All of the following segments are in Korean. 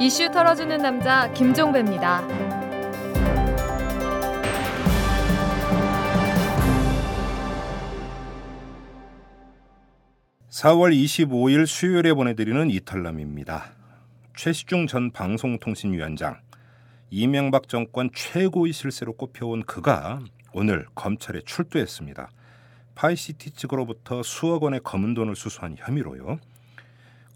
이슈 털어주는 남자 김종배입니다. 4월 25일 수요일에 보내드리는 이털남입니다. 최시중 전 방송통신위원장 이명박 정권 최고의 실세로 꼽혀온 그가 오늘 검찰에 출두했습니다. 파이시티 측으로부터 수억 원의 검은 돈을 수수한 혐의로요.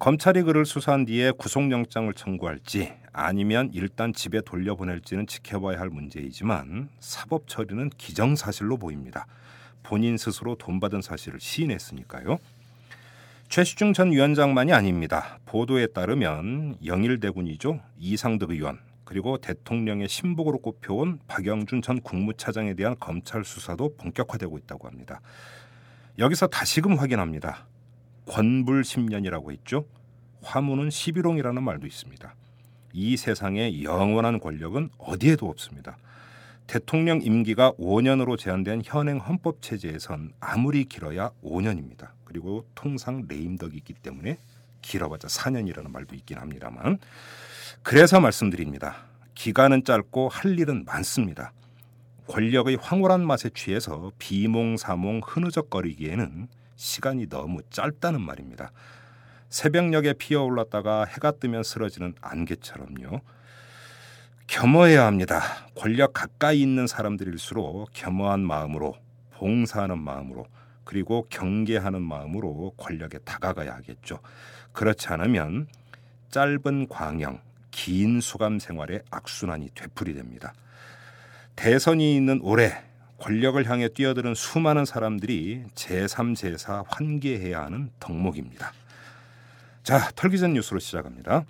검찰이 그를 수사한 뒤에 구속영장을 청구할지 아니면 일단 집에 돌려보낼지는 지켜봐야 할 문제이지만 사법 처리는 기정사실로 보입니다. 본인 스스로 돈 받은 사실을 시인했으니까요. 최시중 전 위원장만이 아닙니다. 보도에 따르면 영일대군이죠. 이상득 의원 그리고 대통령의 신복으로 꼽혀온 박영준 전 국무차장에 대한 검찰 수사도 본격화되고 있다고 합니다. 여기서 다시금 확인합니다. 권불 10년이라고 했죠. 화무는 11홍이라는 말도 있습니다. 이 세상에 영원한 권력은 어디에도 없습니다. 대통령 임기가 5년으로 제한된 현행 헌법 체제에선 아무리 길어야 5년입니다. 그리고 통상 레임덕이 있기 때문에 길어봤자 4년이라는 말도 있긴 합니다만 그래서 말씀드립니다. 기간은 짧고 할 일은 많습니다. 권력의 황홀한 맛에 취해서 비몽사몽 흐느적거리기에는 시간이 너무 짧다는 말입니다. 새벽녘에 피어올랐다가 해가 뜨면 쓰러지는 안개처럼요. 겸허해야 합니다. 권력 가까이 있는 사람들일수록 겸허한 마음으로 봉사하는 마음으로 그리고 경계하는 마음으로 권력에 다가가야 하겠죠. 그렇지 않으면 짧은 광영, 긴 수감 생활의 악순환이 되풀이됩니다. 대선이 있는 올해 권력을 향해 뛰어드는 수많은 사람들이 제3, 제4 환기해야 하는 덕목입니다. 자, 털기 전 뉴스로 시작합니다.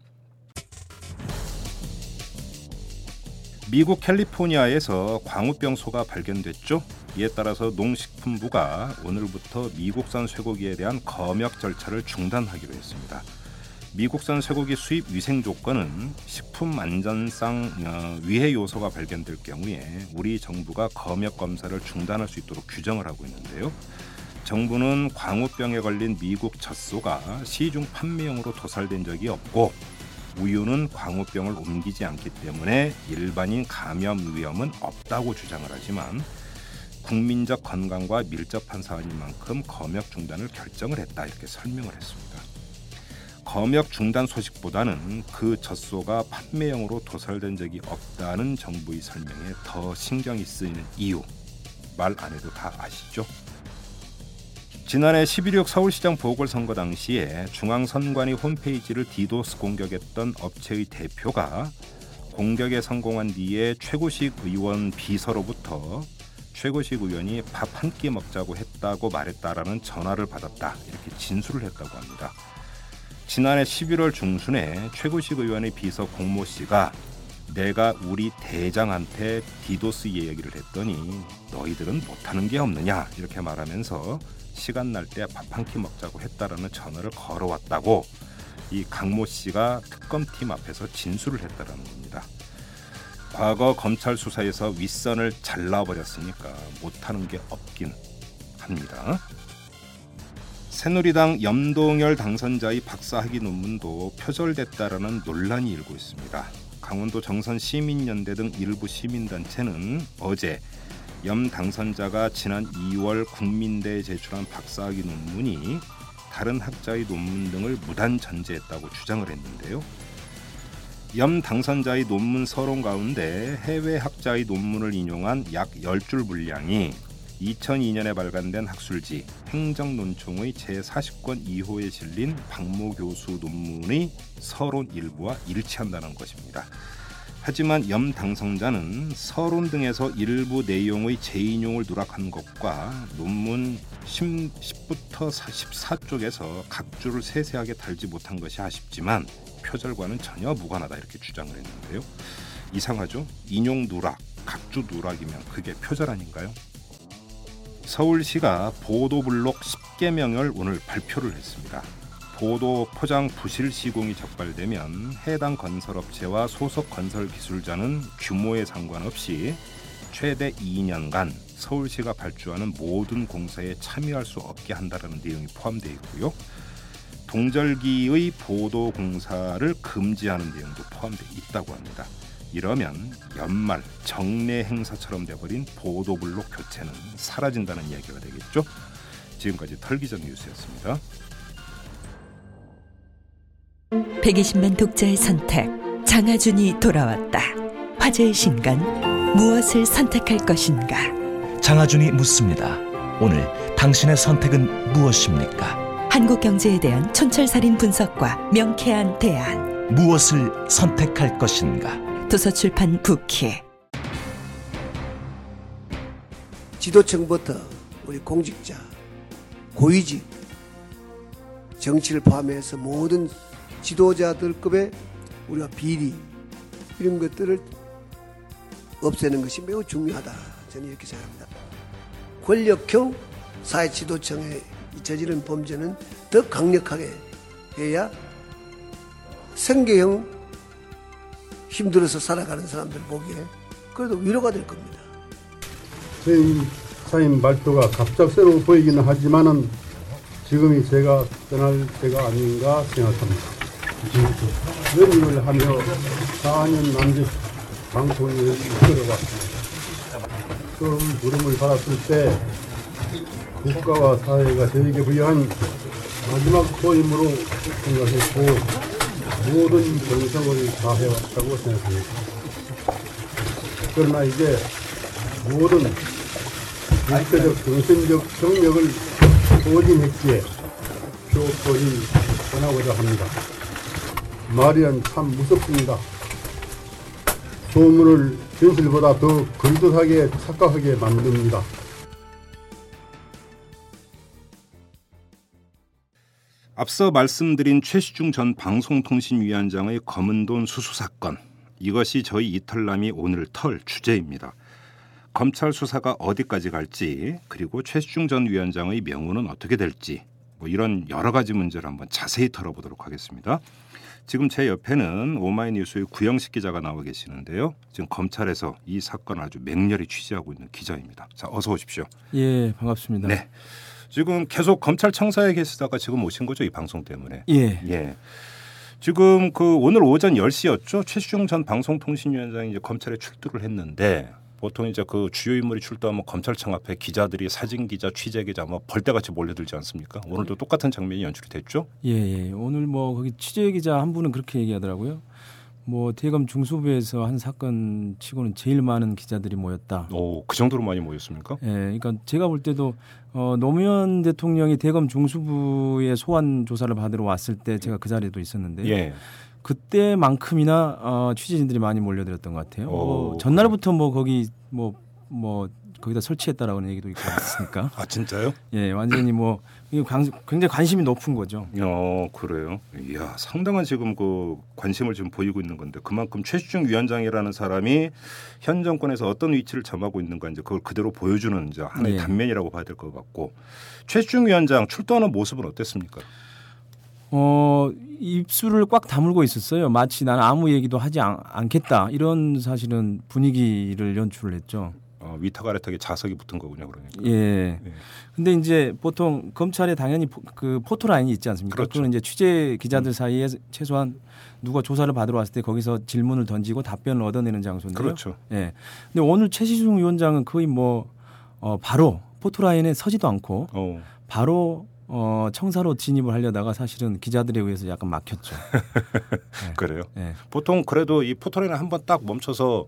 미국 캘리포니아에서 광우병소가 발견됐죠. 이에 따라서 농식품부가 오늘부터 미국산 쇠고기에 대한 검역 절차를 중단하기로 했습니다. 미국산 쇠고기 수입 위생 조건은 식품 안전상 어, 위해 요소가 발견될 경우에 우리 정부가 검역 검사를 중단할 수 있도록 규정을 하고 있는데요. 정부는 광우병에 걸린 미국 젖소가 시중 판매용으로 도살된 적이 없고 우유는 광우병을 옮기지 않기 때문에 일반인 감염 위험은 없다고 주장을 하지만 국민적 건강과 밀접한 사안인 만큼 검역 중단을 결정을 했다 이렇게 설명을 했습니다. 검역 중단 소식보다는 그 젖소가 판매용으로 도살된 적이 없다는 정부의 설명에 더 신경이 쓰이는 이유 말 안 해도 다 아시죠? 지난해 11.6 서울시장 보궐선거 당시에 중앙선관위 홈페이지를 디도스 공격했던 업체의 대표가 공격에 성공한 뒤에 최고식 의원 비서로부터 최고식 의원이 밥 한 끼 먹자고 했다고 말했다라는 전화를 받았다 이렇게 진술을 했다고 합니다. 지난해 11월 중순에 최고식 의원의 비서 공모 씨가 내가 우리 대장한테 디도스 얘기를 했더니 너희들은 못하는 게 없느냐 이렇게 말하면서 시간 날 때 밥 한 끼 먹자고 했다라는 전화를 걸어왔다고 이 강모 씨가 특검팀 앞에서 진술을 했다라는 겁니다. 과거 검찰 수사에서 윗선을 잘라버렸으니까 못하는 게 없긴 합니다. 새누리당 염동열 당선자의 박사학위 논문도 표절됐다라는 논란이 일고 있습니다. 강원도 정선 시민연대 등 일부 시민단체는 어제 염 당선자가 지난 2월 국민대에 제출한 박사학위 논문이 다른 학자의 논문 등을 무단 전제했다고 주장을 했는데요. 염 당선자의 논문 서론 가운데 해외 학자의 논문을 인용한 약 10줄 분량이 2002년에 발간된 학술지 행정논총의 제40권 2호에 실린 박모 교수 논문의 서론 일부와 일치한다는 것입니다. 하지만 염 당선자는 서론 등에서 일부 내용의 재인용을 누락한 것과 논문 10, 부터 14쪽에서 각 줄을 세세하게 달지 못한 것이 아쉽지만 표절과는 전혀 무관하다 이렇게 주장을 했는데요. 이상하죠? 인용 누락, 각주 누락이면 그게 표절 아닌가요? 서울시가 보도블록 10개명을 오늘 발표를 했습니다. 보도 포장 부실 시공이 적발되면 해당 건설업체와 소속 건설 기술자는 규모에 상관없이 최대 2년간 서울시가 발주하는 모든 공사에 참여할 수 없게 한다는 내용이 포함되어 있고요. 동절기의 보도 공사를 금지하는 내용도 포함되어 있다고 합니다. 이러면 연말 정례 행사처럼 돼버린 보도블록 교체는 사라진다는 이야기가 되겠죠. 지금까지 털기전 뉴스였습니다. 120만 독자의 선택 장하준이 돌아왔다. 화제의 신간 무엇을 선택할 것인가? 장하준이 묻습니다. 오늘 당신의 선택은 무엇입니까? 한국 경제에 대한 촌철살인 분석과 명쾌한 대안. 무엇을 선택할 것인가? 도서 출판 부키. 지도층부터 우리 공직자, 고위직, 정치를 포함해서 모든 지도자들급의 우리가 비리 이런 것들을 없애는 것이 매우 중요하다. 저는 이렇게 생각합니다. 권력형 사회 지도층에 저지른 범죄는 더 강력하게 해야 생계형 힘들어서 살아가는 사람들 보기에 그래도 위로가 될 겁니다. 선생님 사인 말투가 갑작스러워 보이기는 하지만은 지금이 제가 떠날 때가 아닌가 생각합니다. 연임을 하며 4년 남짓 방송을 들어왔습니다. 처음 부름을 받았을 때 국가와 사회가 저에게 부여한 마지막 소임으로 생각했고 모든 정성을 다해왔다고 생각합니다. 그러나 이제 모든 육체적, 정신적 정력을 소진했기에 표토히 떠나고자 합니다. 말이란 참 무섭습니다. 소문을 진실보다 더 걸듯하게 착각하게 만듭니다. 앞서 말씀드린 최시중 전 방송통신위원장의 검은돈 수수 사건 이것이 저희 이털남이 오늘 털 주제입니다. 검찰 수사가 어디까지 갈지 그리고 최시중 전 위원장의 명운은 어떻게 될지 뭐 이런 여러 가지 문제를 한번 자세히 털어보도록 하겠습니다. 지금 제 옆에는 오마이뉴스의 구영식 기자가 나와 계시는데요. 지금 검찰에서 이 사건을 아주 맹렬히 취재하고 있는 기자입니다. 자, 어서 오십시오. 예, 반갑습니다. 네. 지금 계속 검찰청사에 계시다가 지금 오신 거죠, 이 방송 때문에. 예. 예. 지금 그 오늘 오전 10시였죠. 최수종 전 방송통신위원장이 이제 검찰에 출두를 했는데 보통 이제 그 주요 인물이 출두하면 검찰청 앞에 기자들이 사진 기자, 취재 기자 뭐 벌떼같이 몰려들지 않습니까? 오늘도 똑같은 장면이 연출이 됐죠. 예, 예. 오늘 뭐 거기 취재 기자 한 분은 그렇게 얘기하더라고요. 뭐 대검 중수부에서 한 사건 치고는 제일 많은 기자들이 모였다. 오, 그 정도로 많이 모였습니까? 예, 그러니까 제가 볼 때도 어, 노무현 대통령이 대검 중수부의 소환 조사를 받으러 왔을 때 제가 그 자리에도 있었는데 예. 그때만큼이나 어, 취재진들이 많이 몰려들었던 것 같아요. 뭐 전날부터 뭐 거기 뭐뭐 뭐 거기다 설치했다라는 얘기도 있고 했으니까. 아 진짜요? 예, 완전히 뭐 굉장히 관심이 높은 거죠. 어, 그래요. 이야, 상당한 지금 그 관심을 지금 보이고 있는 건데 그만큼 최수중 위원장이라는 사람이 현 정권에서 어떤 위치를 점하고 있는가 이제 그걸 그대로 보여주는 이제 하나의 네. 단면이라고 봐야 될 것 같고 최수중 위원장 출두하는 모습은 어땠습니까? 어, 입술을 꽉 다물고 있었어요. 마치 나는 아무 얘기도 하지 않, 않겠다. 이런 사실은 분위기를 연출을 했죠. 어, 위탁 아래탁에 자석이 붙은 거군요, 그러니까. 예. 예. 근데 이제 보통 검찰에 당연히 포, 그 포토라인이 있지 않습니까? 그렇죠. 그거는 이제 취재 기자들 사이에 최소한 누가 조사를 받으러 왔을 때 거기서 질문을 던지고 답변을 얻어내는 장소인데요. 그렇죠. 예. 근데 오늘 최시중 위원장은 거의 뭐 어, 바로 포토라인에 서지도 않고 어, 바로 어, 청사로 진입을 하려다가 사실은 기자들에 의해서 약간 막혔죠. 그래요. 예. 보통 그래도 이 포토라인을 한번 딱 멈춰서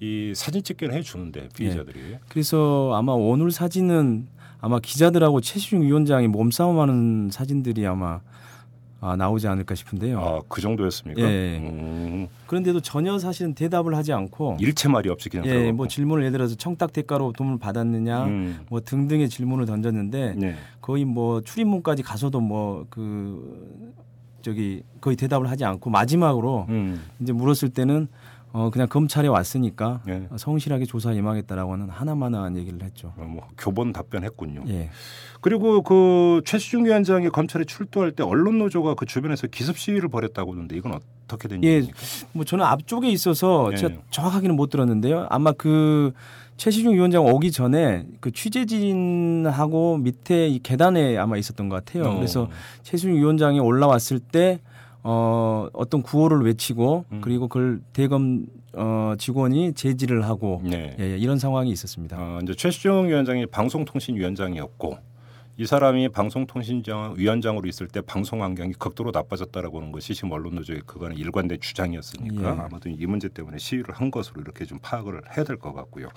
이 사진 찍기는 해주는데 피해자들이. 그래서 아마 오늘 사진은 아마 기자들하고 최시중 위원장이 몸싸움하는 사진들이 아마 아, 나오지 않을까 싶은데요. 아, 그 정도였습니까? 예. 음, 그런데도 전혀 사실은 대답을 하지 않고 일체 말이 없이 그냥 예. 뭐 질문을 예를 들어서 청탁 대가로 돈을 받았느냐 음, 뭐 등등의 질문을 던졌는데 네. 거의 뭐 출입문까지 가서도 뭐 그 저기 거의 대답을 하지 않고 마지막으로 음, 이제 물었을 때는 어 그냥 검찰에 왔으니까 예. 성실하게 조사 임하겠다라고는 하나마나한 얘기를 했죠. 어, 뭐 교본 답변했군요. 예. 그리고 그 최수중 위원장이 검찰에 출두할 때 언론 노조가 그 주변에서 기습 시위를 벌였다고 하는데 이건 어떻게 된 예, 일입니까? 뭐 저는 앞쪽에 있어서 예. 제가 정확하게는 못 들었는데요. 아마 그 최시중 위원장 오기 전에 그 취재진하고 밑에 이 계단에 아마 있었던 것 같아요. 어. 그래서 최시중 위원장이 올라왔을 때 어, 어떤 구호를 외치고 음. 그리고 그걸 대검 어, 직원이 제지를 하고 네. 예, 예, 이런 상황이 있었습니다. 어, 이제 최시중 위원장이 방송통신위원장이었고 이 사람이 방송통신위원장으로 있을 때 방송 환경이 극도로 나빠졌다라고 하는 것이 지금 언론노조의 그거는 일관된 주장이었으니까 예. 아마도 이 문제 때문에 시위를 한 것으로 이렇게 좀 파악을 해야 될 것 같고요.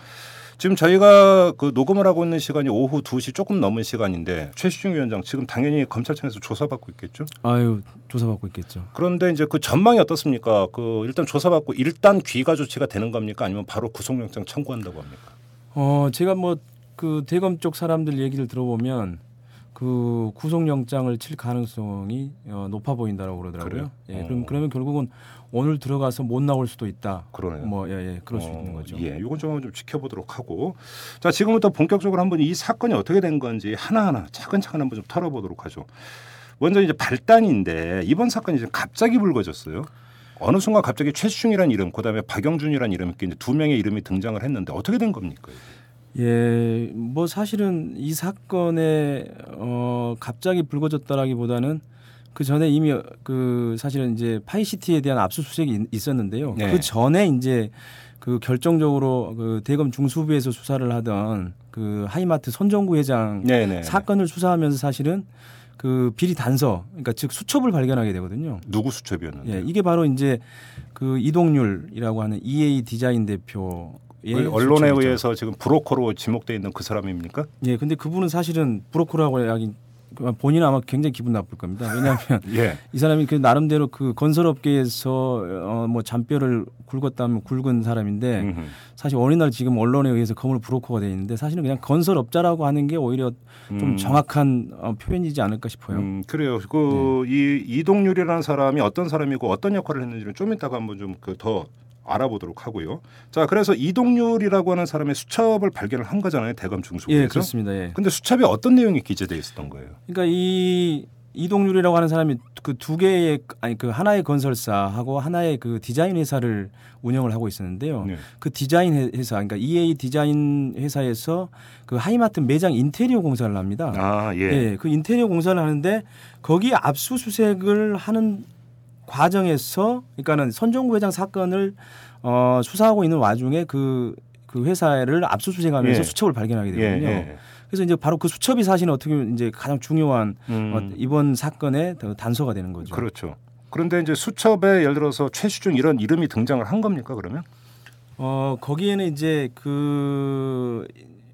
지금 저희가 그 녹음을 하고 있는 시간이 오후 2시 조금 넘은 시간인데 최시중 위원장 지금 당연히 검찰청에서 조사받고 있겠죠. 아유 조사받고 있겠죠. 그런데 이제 그 전망이 어떻습니까? 그 일단 조사받고 일단 귀가 조치가 되는 겁니까? 아니면 바로 구속영장 청구한다고 합니까? 어 제가 뭐 그 대검 쪽 사람들 얘기를 들어보면 그 구속영장을 칠 가능성이 어, 높아 보인다라고 그러더라고요. 그래요? 예, 어. 그럼 그러면 결국은 오늘 들어가서 못 나올 수도 있다. 그러네요. 뭐 예, 예, 그럴 수 어, 있는 거죠. 예, 이건 좀, 좀 지켜보도록 하고 자 지금부터 본격적으로 한번 이 사건이 어떻게 된 건지 하나하나 차근차근 한번 좀 털어보도록 하죠. 먼저 이제 발단인데 이번 사건이 지금 갑자기 불거졌어요. 어느 순간 갑자기 최수중이라는 이름, 그다음에 박영준이라는 이름이 이제 두 명의 이름이 등장을 했는데 어떻게 된 겁니까? 예, 뭐 사실은 이 사건에 어 갑자기 불거졌다라기보다는 그 전에 이미 그 사실은 이제 파이시티에 대한 압수수색이 있- 있었는데요. 네. 그 전에 이제 그 결정적으로 그 대검 중수부에서 수사를 하던 그 하이마트 손정구 회장 네네. 사건을 수사하면서 사실은 그 비리 단서, 그러니까 즉 수첩을 발견하게 되거든요. 누구 수첩이었는데? 예, 이게 바로 이제 그 이동률이라고 하는 EA 디자인 대표의 그 언론에 수첩이죠. 의해서 지금 브로커로 지목돼 있는 그 사람입니까? 예, 근데 그분은 사실은 브로커라고 하긴 본인 은 아마 굉장히 기분 나쁠 겁니다. 왜냐하면 예. 이 사람이 그 나름대로 그 건설업계에서 어 뭐 잔뼈를 굵었다면 굵은 사람인데 음흠. 사실 어느 날 지금 언론에 의해서 거물 브로커가 돼 있는데 사실은 그냥 건설업자라고 하는 게 오히려 좀 음. 정확한 어, 표현이지 않을까 싶어요. 음, 그래요. 그이 이동률이라는 사람이 어떤 사람이고 어떤 역할을 했는지는 좀 이따가 한번 좀그더 알아보도록 하고요. 자, 그래서 이동률이라고 하는 사람의 수첩을 발견을 한 거잖아요. 대검 중수부에서. 예, 그렇습니다. 예. 근데 수첩에 어떤 내용이 기재돼 있었던 거예요? 그러니까 이 이동률이라고 하는 사람이 그 두 개의 아니 그 하나의 건설사하고 하나의 그 디자인 회사를 운영을 하고 있었는데요. 네. 그 디자인 회- 회사 그러니까 EA 디자인 회사에서 그 하이마트 매장 인테리어 공사를 합니다. 아, 예. 예, 그 인테리어 공사를 하는데 거기 압수수색을 하는 과정에서 그러니까는 선정구 회장 사건을 어, 수사하고 있는 와중에 그, 그 회사를 압수수색하면서 예. 수첩을 발견하게 예, 되거든요. 예. 그래서 이제 바로 그 수첩이 사실 어떻게 보면 이제 가장 중요한 음, 어, 이번 사건의 더 단서가 되는 거죠. 그렇죠. 그런데 이제 수첩에 예를 들어서 최시중 이런 이름이 등장을 한 겁니까 그러면? 어 거기에는 이제 그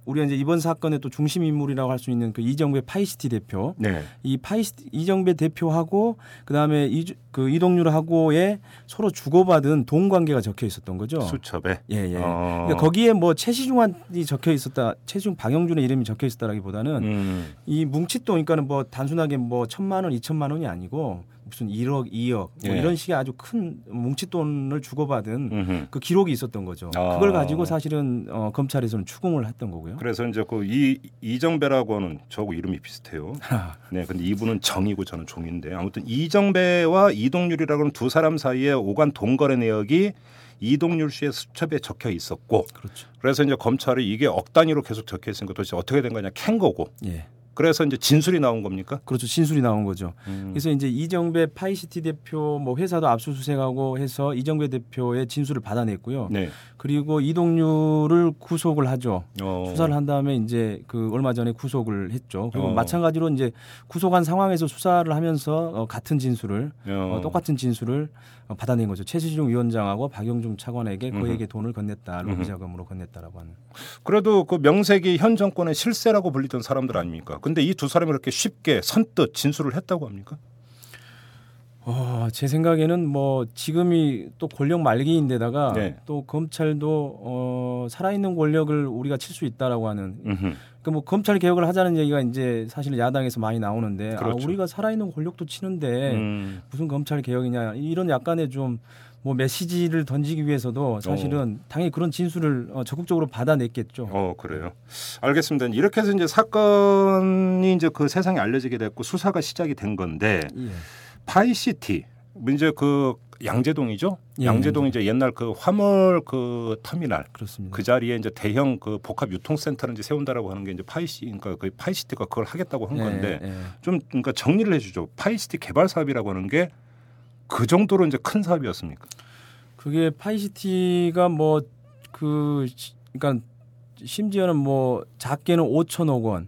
우리가 이제 이번 사건의 또 중심 인물이라고 할 수 있는 그 이정배 파이시티 대표 네. 이 파이시티 이정배 대표하고 그다음에 이, 그 이동률하고의 서로 주고받은 돈 관계가 적혀 있었던 거죠. 수첩에. 예, 예. 어. 그러니까 거기에 뭐 최시중한이 적혀 있었다, 최시중 박영준의 이름이 적혀 있었다라기보다는 음. 이 뭉칫돈 그러니까는 뭐 단순하게 뭐 천만 원, 이천만 원이 아니고 무슨 1억, 2억 뭐 예. 이런 식의 아주 큰 뭉칫돈을 주고받은 음흠. 그 기록이 있었던 거죠. 아. 그걸 가지고 사실은 어, 검찰에서는 추궁을 했던 거고요. 그래서 이제 그 이 이정배라고 하는 저하고 이름이 비슷해요. 네, 근데 이분은 정이고 저는 종인데 아무튼 이정배와 이동률이라고 하는 두 사람 사이에 오간 돈거래 내역이 이동률 씨의 수첩에 적혀 있었고 그렇죠. 그래서 이제 검찰이 이게 억 단위로 계속 적혀 있으니까 도대체 어떻게 된 거냐 캔 거고 예. 그래서 이제 진술이 나온 겁니까? 그렇죠. 진술이 나온 거죠. 음. 그래서 이제 이정배 파이시티 대표 뭐 회사도 압수수색하고 해서 이정배 대표의 진술을 받아냈고요. 네. 그리고 이동률을 구속을 하죠. 어. 수사를 한 다음에 이제 그 얼마 전에 구속을 했죠. 그리고 어. 마찬가지로 이제 구속한 상황에서 수사를 하면서 어, 같은 진술을 어. 어, 똑같은 진술을 어, 받아낸 거죠. 최시중 위원장하고 박영중 차관에게 그에게 돈을 건넸다, 로비 자금으로 건넸다라고 하는. 그래도 그 명색이 현 정권의 실세라고 불리던 사람들 아닙니까? 근데 이 두 사람이 이렇게 쉽게 선뜻 진술을 했다고 합니까? 어, 제 생각에는 뭐 지금이 또 권력 말기인데다가 네. 또 검찰도 어, 살아있는 권력을 우리가 칠 수 있다라고 하는 음흠. 그뭐 검찰 개혁을 하자는 얘기가 이제 사실 야당에서 많이 나오는데 그렇죠. 아, 우리가 살아있는 권력도 치는데 음. 무슨 검찰 개혁이냐 이런 약간의 좀 뭐 메시지를 던지기 위해서도 사실은 당연히 그런 진술을 어, 적극적으로 받아냈겠죠. 어 그래요. 알겠습니다. 이렇게 해서 이제 사건이 이제 그 세상에 알려지게 됐고 수사가 시작이 된 건데 예. 파이시티 이제 그 양재동이죠. 예, 양재동 이제 옛날 그 화물 그 터미널 그렇습니다. 그 자리에 이제 대형 그 복합 유통센터를 이제 세운다라고 하는 게 이제 파이시 그러니까 그 파이시티가 그걸 하겠다고 한 예, 건데 예. 좀 그러니까 정리를 해주죠. 파이시티 개발 사업이라고 하는 게 그 정도로 이제 큰 사업이었습니까? 그게 파이시티가 뭐 그 그러니까 심지어는 뭐 작게는 5천억 원,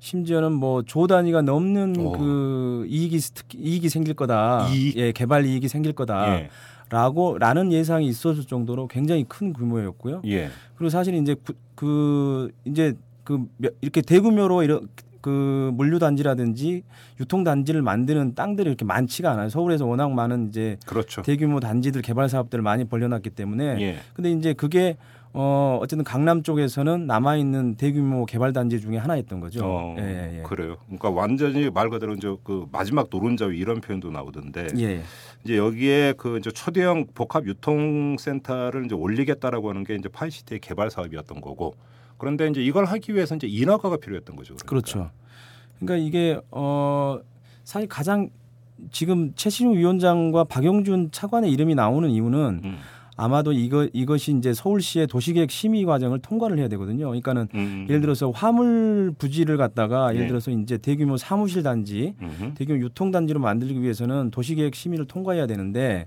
심지어는 뭐 조 단위가 넘는 오. 그 이익이 이익이 생길 거다. 이익? 예, 개발 이익이 생길 거다. 예, 라고 라는 예상이 있었을 정도로 굉장히 큰 규모였고요. 예, 그리고 사실 이제 그, 그 이제 그 몇- 이렇게 대규모로 이런 그 물류 단지라든지 유통 단지를 만드는 땅들이 이렇게 많지가 않아요. 서울에서 워낙 많은 이제 그렇죠. 대규모 단지들 개발 사업들을 많이 벌려놨기 때문에 예, 근데 이제 그게 어 어쨌든 강남 쪽에서는 남아 있는 대규모 개발 단지 중에 하나였던 거죠. 어, 예, 예, 예. 그래요. 그러니까 완전히 말 그대로 이제 그 마지막 노른자 위 이런 표현도 나오던데 예. 이제 여기에 그 이제 초대형 복합 유통센터를 이제 올리겠다라고 하는 게 이제 파이시티의 개발 사업이었던 거고 그런데 이제 이걸 하기 위해서 이제 인허가가 필요했던 거죠. 그러니까. 그렇죠. 그러니까 이게 어 사실 가장 지금 최신우 위원장과 박영준 차관의 이름이 나오는 이유는 음, 아마도 이거 이것이 이제 서울시의 도시계획 심의 과정을 통과를 해야 되거든요. 그러니까는 음, 예를 들어서 화물 부지를 갖다가 예. 예를 들어서 이제 대규모 사무실 단지, 음흠. 대규모 유통 단지로 만들기 위해서는 도시계획 심의를 통과해야 되는데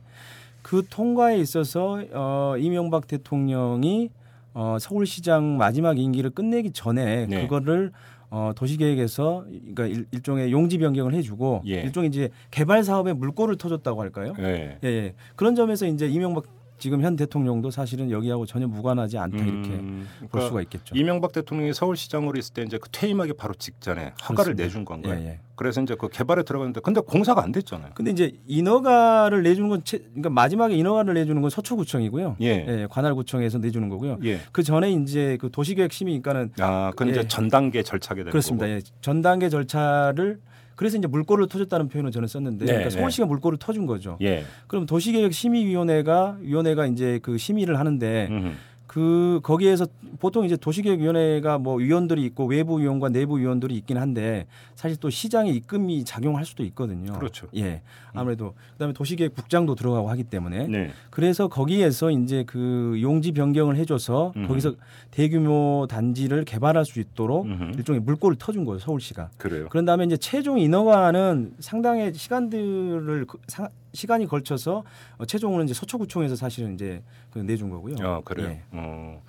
그 통과에 있어서 어 이명박 대통령이 어 서울시장 마지막 임기를 끝내기 전에 네. 그거를 어 도시계획에서 그러니까 일, 일종의 용지 변경을 해주고 예. 일종의 이제 개발 사업에 물꼬를 터줬다고 할까요? 예. 예, 예. 그런 점에서 이제 이명박 지금 현 대통령도 사실은 여기하고 전혀 무관하지 않다 이렇게 음, 볼 그러니까 수가 있겠죠. 이명박 대통령이 서울시장으로 있을 때 이제 그 퇴임하기 바로 직전에 허가를 그렇습니다. 내준 건가요? 예, 예. 그래서 이제 그 개발에 들어갔는데 근데 공사가 안 됐잖아요. 근데 이제 인허가를 내주는 건 채- 그러니까 마지막에 인허가를 내주는 건 서초구청이고요. 예. 관할구청에서 내주는 거고요. 예. 그 전에 이제 그 도시계획 심의니까는 아, 그건 이제 예. 전 단계 절차게 되는 그렇습니다. 예. 전 단계 절차를 그래서 이제 물꼬를 터줬다는 표현을 저는 썼는데 네, 그러니까 네. 서울시가 물꼬를 터준 거죠. 예. 그럼 도시계획 심의위원회가 위원회가 이제 그 심의를 하는데 음흠. 그 거기에서 보통 이제 도시계획위원회가 뭐 위원들이 있고 외부 위원과 내부 위원들이 있긴 한데 사실 또 시장의 입금이 작용할 수도 있거든요. 그렇죠. 예. 아무래도 그다음에 도시계획국장도 들어가고 하기 때문에 네. 그래서 거기에서 이제 그 용지 변경을 해줘서 음흠. 거기서 대규모 단지를 개발할 수 있도록 음흠. 일종의 물꼬를 터준 거예요 서울시가. 그래요. 그런 다음에 이제 최종 인허가는 상당의 시간들을 그- 사- 시간이 걸쳐서 어, 최종으로 이제 서초구청에서 사실은 이제 그 내준 거고요. 아, 그래요. 예. 어.